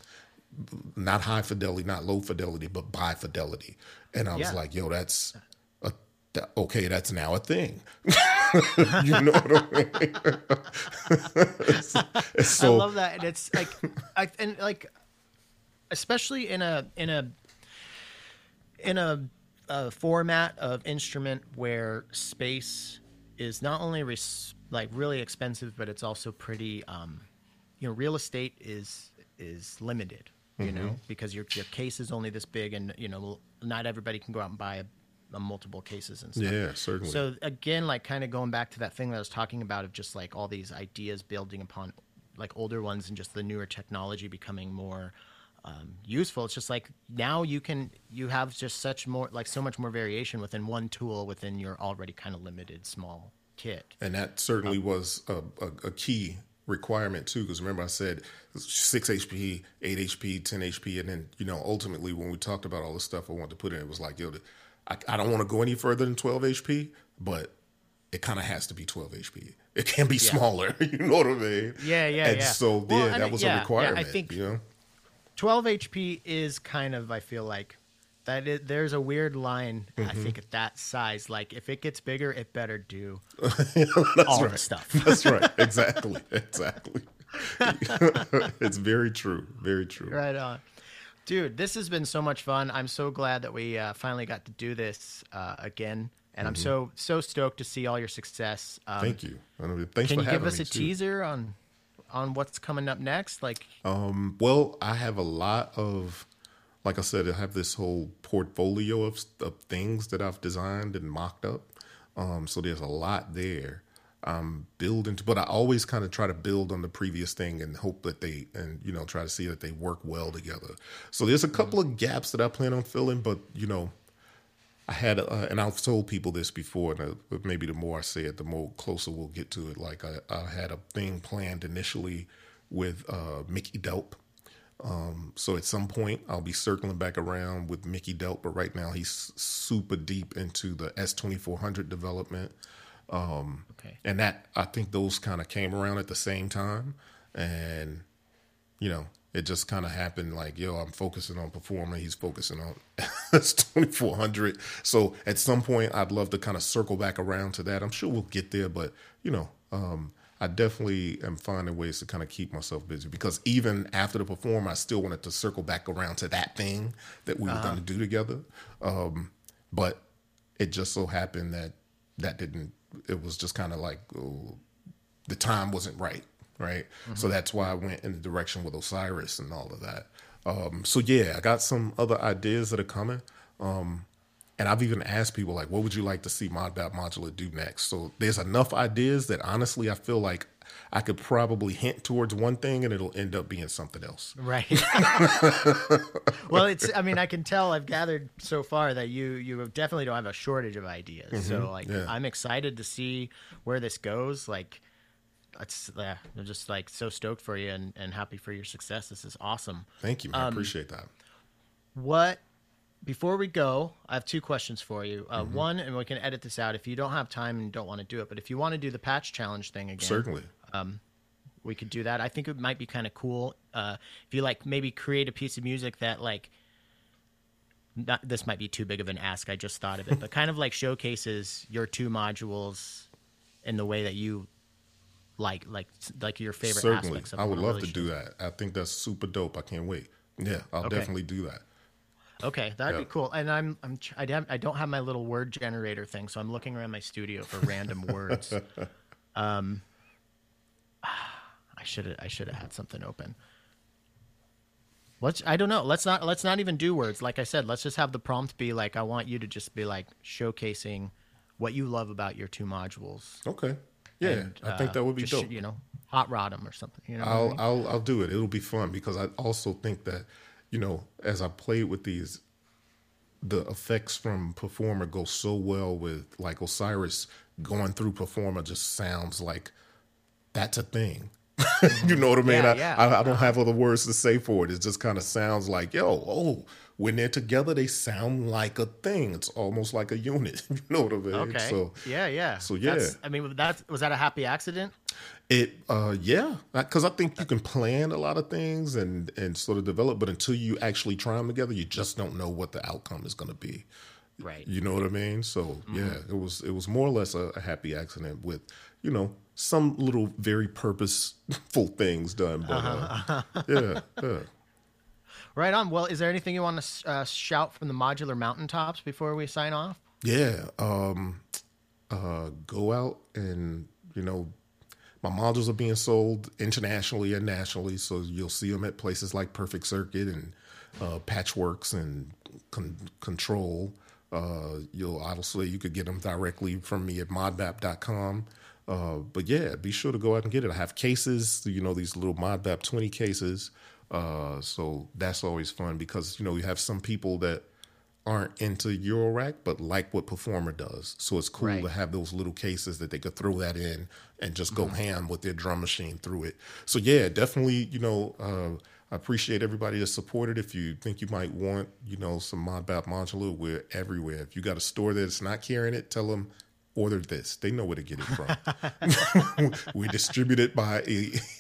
not high fidelity not low fidelity but bi fidelity and i was Yeah. like yo that's a, that, okay that's now a thing you know what i mean so I love that, and it's like, I and like, especially in a in a in a, a format of instrument where space is not only res- like really expensive, but it's also pretty. Um, you know, real estate is is limited. You Mm-hmm. know, because your your case is only this big, and you know, not everybody can go out and buy a, multiple cases and stuff. yeah certainly So again, like kind of going back to that thing that I was talking about of just like all these ideas building upon like older ones and just the newer technology becoming more um, useful. It's just like now you can you have just such more like so much more variation within one tool within your already kind of limited small kit. and that certainly was a, a, a key requirement too because remember i said 6 hp 8 hp 10 hp and then you know ultimately when we talked about all the stuff i wanted to put in it was like yo i, I don't want to go any further than 12 hp but it kind of has to be 12 hp it can be smaller you know what i mean Yeah, yeah, and yeah. so yeah and that was yeah, a yeah, I think- you know 12 HP is kind of I feel like that there's a weird line I Mm-hmm. think at that size like if it gets bigger it better do that's all right the stuff. that's right exactly exactly it's very true. Very true. Right on. Dude, this has been so much fun. I'm so glad that we uh, finally got to do this uh, again. And I'm so so stoked to see all your success. Um, Thank you. I Thanks Can you give us a too. teaser on on what's coming up next? Like, Um, well, I have a lot of, like I said, I have this whole portfolio of, of things that I've designed and mocked up. Um, so there's a lot there. I'm building, but I always kind of try to build on the previous thing and hope that they, and you know, try to see that they work well together. So there's a couple of gaps that I plan on filling, but you know, I had, uh, and I've told people this before, and uh, but maybe the more I say it, the more closer we'll get to it. Like I, I had a thing planned initially with uh, Mickey Delp. Um, so at some point, I'll be circling back around with Mickey Delp, but right now he's super deep into the S2400 development. Um, Okay. And that, I think those kind of came around at the same time. And you know, it just kind of happened like, yo, I'm focusing on performing. He's focusing on S2400. So at some point, I'd love to kind of circle back around to that. I'm sure we'll get there, but you know, um, I definitely am finding ways to kind of keep myself busy because even after the perform, I still wanted to circle back around to that thing that we were going to do together. Um, but it just so happened that that didn't, it was just kind of like, oh, the time wasn't right, right? So that's why I went in the direction with Osiris and all of that. Um, so yeah, I got some other ideas that are coming. Um, and I've even asked people like, what would you like to see Modbap Modular do next? So there's enough ideas that honestly I feel like I could probably hint towards one thing and it'll end up being something else. right? well, it's. I mean, I can tell. I've gathered so far that you you definitely don't have a shortage of ideas. So, like, yeah. I'm excited to see where this goes. Like, it's. Uh, I'm just like so stoked for you and and happy for your success. This is awesome. Thank you, man. I appreciate that. What before we go, I have two questions for you. Uh, One, and we can edit this out if you don't have time and don't want to do it. But if you want to do the patch challenge thing again, Certainly. we could do that. I think it might be kind of cool uh, if you like maybe create a piece of music that like. Not, this might be too big of an ask. I just thought of it, but kind of like showcases your two modules in the way that you like, like, like your favorite Certainly. aspects of I would love to do that. I think that's super dope. I can't wait. Yeah, I'll Okay. definitely do that. Okay, that'd Yeah. be cool. And I'm I'm I don't I don't have my little word generator thing, so I'm looking around my studio for random words. Um, I should have I should have had something open. Let's I don't know. Let's not let's not even do words. Like I said, let's just have the prompt be like I want you to just be like showcasing what you love about your two modules. Okay. Yeah, And, I think uh, that would be just, dope. You know, hot rod them or something. You know, what I I'll mean? I'll I'll do it. It'll be fun because I also think that you know as I played with these, the effects from Per4mer go so well with like Osiris going through Per4mer just sounds like that's a thing. you know what I mean? Yeah, I, yeah. I I don't have other words to say for it. It just kind of sounds like yo oh when they're together they sound like a thing. It's almost like a unit. you know what I mean? okay. So yeah, yeah. so yeah. That's, I mean, that's was that a happy accident? It, uh, yeah, because I think you can plan a lot of things and and sort of develop, but until you actually try them together, you just don't know what the outcome is going to be. Right. You know what I mean? So Mm-hmm. yeah, it was it was more or less a, a happy accident with you know some little very purposeful things done, but uh, yeah, yeah. Right on. Well, is there anything you want to uh, shout from the modular mountaintops before we sign off? Yeah. Um, uh, go out and, you know, my modules are being sold internationally and nationally. So you'll see them at places like Perfect Circuit and uh, Patchwerks and con- Control. Uh, you'll obviously, you could get them directly from me at modbap.com. Uh, but yeah, be sure to go out and get it. I have cases, you know, these little ModBap 20 cases. Uh, so that's always fun because, you know, you have some people that aren't into Eurorack, but like what Per4mer does. So it's cool Right. to have those little cases that they could throw that in and just go ham with their drum machine through it. So yeah, definitely, you know, uh, I appreciate everybody that supported. If you think you might want, you know, some Modbap modular, we're everywhere. If you got a store that's not carrying it, tell them order this. They know where to get it from. we distribute it by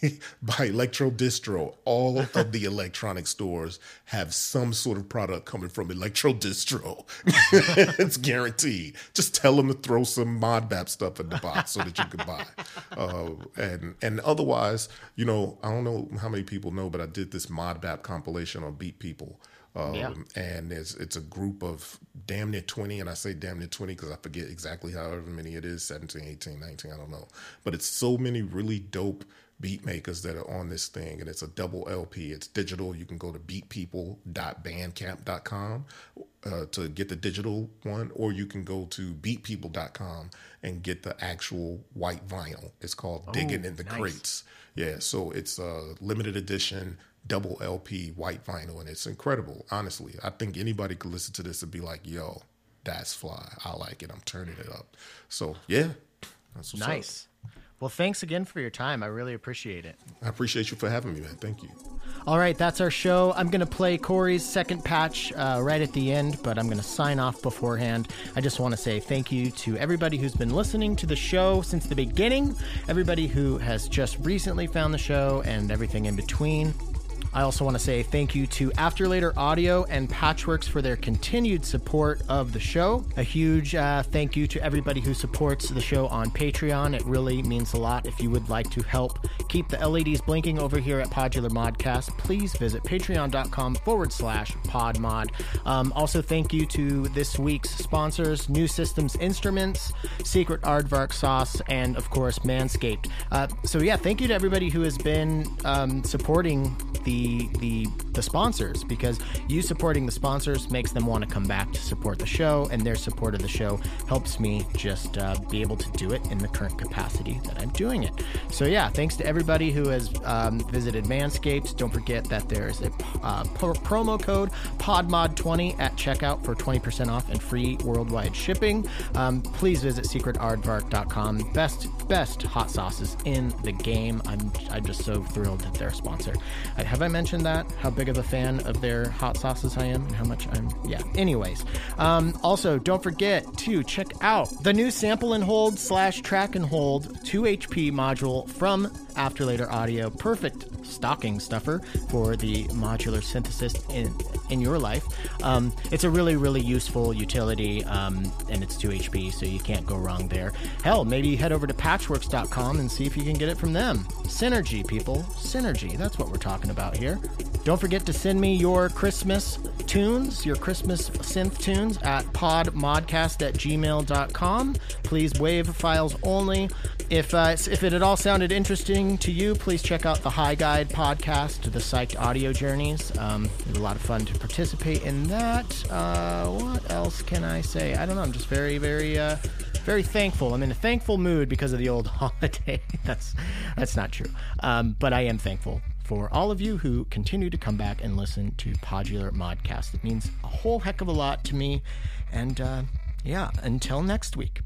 by Electro Distro. All of the electronic stores have some sort of product coming from Electro Distro. it's guaranteed. Just tell them to throw some ModBap stuff in the box so that you can buy. Uh, and and otherwise, you know, I don't know how many people know, but I did this ModBap compilation on Beat People. Um, yeah. And it's, it's a group of damn near 20. And I say damn near 20 because I forget exactly however many it is 17, 18, 19, I don't know. But it's so many really dope beat makers that are on this thing. And it's a double LP. It's digital. You can go to beatpeople.bandcamp.com uh, to get the digital one, or you can go to beatpeople.com and get the actual white vinyl. It's called oh, Digging in the nice. Crates. Yeah. So it's a limited edition double LP white vinyl, and it's incredible. Honestly, I think anybody could listen to this and be like, "Yo, that's fly. I like it. I'm turning it up." So yeah, nice. Up. Well, thanks again for your time. I really appreciate it. I appreciate you for having me, man. Thank you. All right, that's our show. I'm going to play Corey's second patch uh, right at the end, but I'm going to sign off beforehand. I just want to say thank you to everybody who's been listening to the show since the beginning, everybody who has just recently found the show, and everything in between. I also want to say thank you to Afterlater Audio and Patchwerks for their continued support of the show. A huge uh, thank you to everybody who supports the show on Patreon. It really means a lot. If you would like to help keep the LEDs blinking over here at Podular Modcast, please visit patreon.com forward slash podmod. Um, also, thank you to this week's sponsors, New Systems Instruments, Secret Aardvark Sauce, and of course, Manscaped. Uh, so, yeah, thank you to everybody who has been um, supporting the the the sponsors because you supporting the sponsors makes them want to come back to support the show, and their support of the show helps me just uh, be able to do it in the current capacity that I'm doing it. So yeah, thanks to everybody who has um, visited Manscaped. Don't forget that there's a uh, promo code PodMod20 at checkout for 20% off and free worldwide shipping. Um, please visit secretaardvark.com. Best best hot sauces in the game. I'm I'm just so thrilled that they're a sponsor. have I mentioned that? How big of a fan of their hot sauces I am and how much I'm. Yeah. Anyways, um, also don't forget to check out the new sample and hold slash track and hold 2 HP module from Afterlater Audio. Perfect stocking stuffer for the modular synthesis in in your life. Um, it's a really really useful utility, um, and it's 2 HP, so you can't go wrong there. Hell, maybe head over to Patchwerks.com and see if you can get it from them. Synergy, people, synergy. That's what we're talking about here. Don't forget to send me your Christmas tunes, your Christmas synth tunes at podmodcast at gmail.com. Please wave files only. If, uh, if it at all sounded interesting to you, please check out the High Guide podcast, the Psyched Audio Journeys. Um, it was a lot of fun to participate in that. Uh, what else can I say? I don't know. I'm just very, very, uh, very thankful. I'm in a thankful mood because of the old holiday. that's that's not true, um, but I am thankful for all of you who continue to come back and listen to Podular Modcast. It means a whole heck of a lot to me. And uh, yeah, until next week.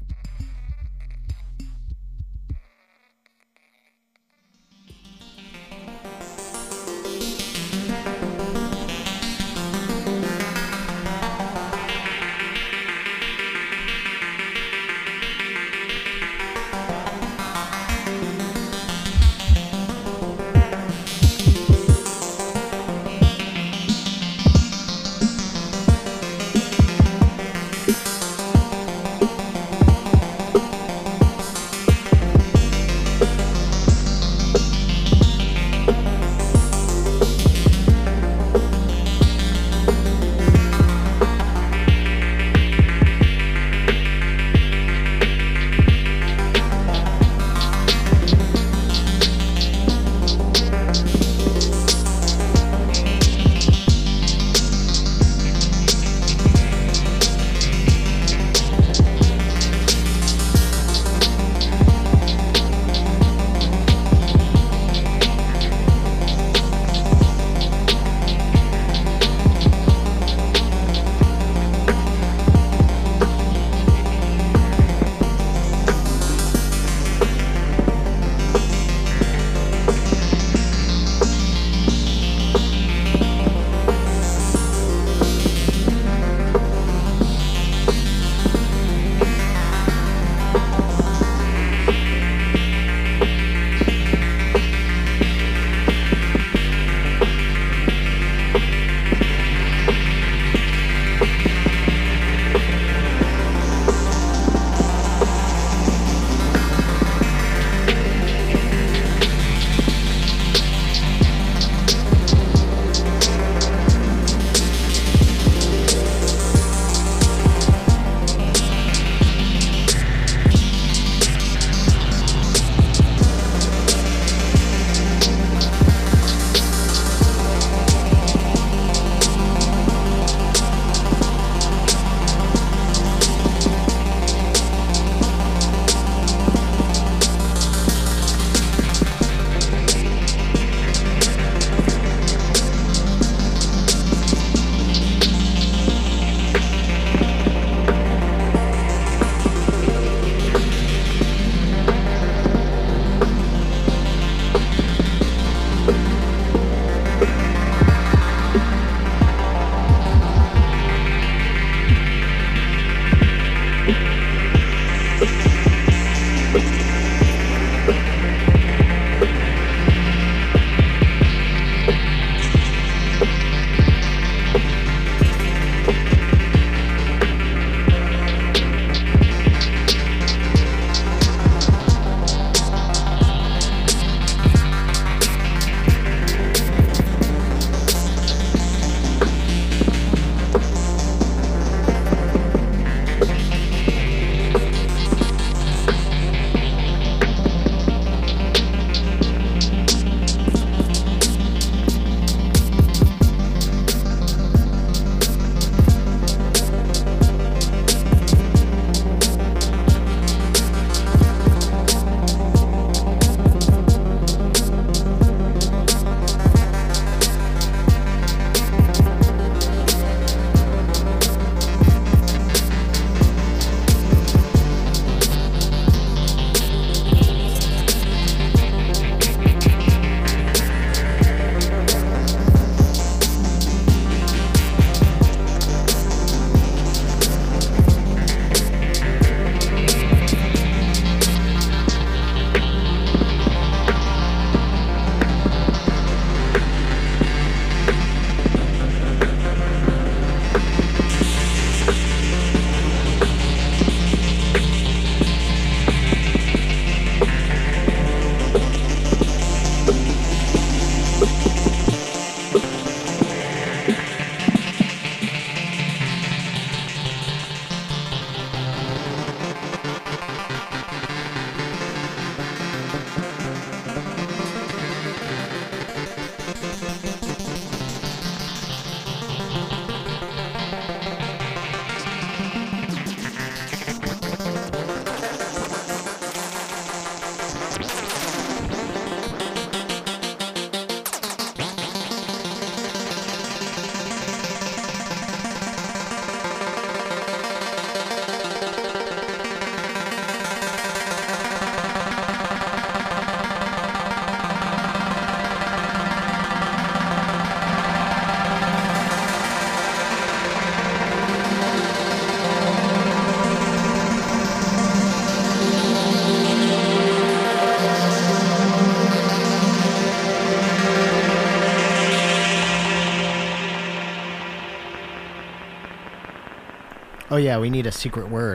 Yeah, we need a secret word.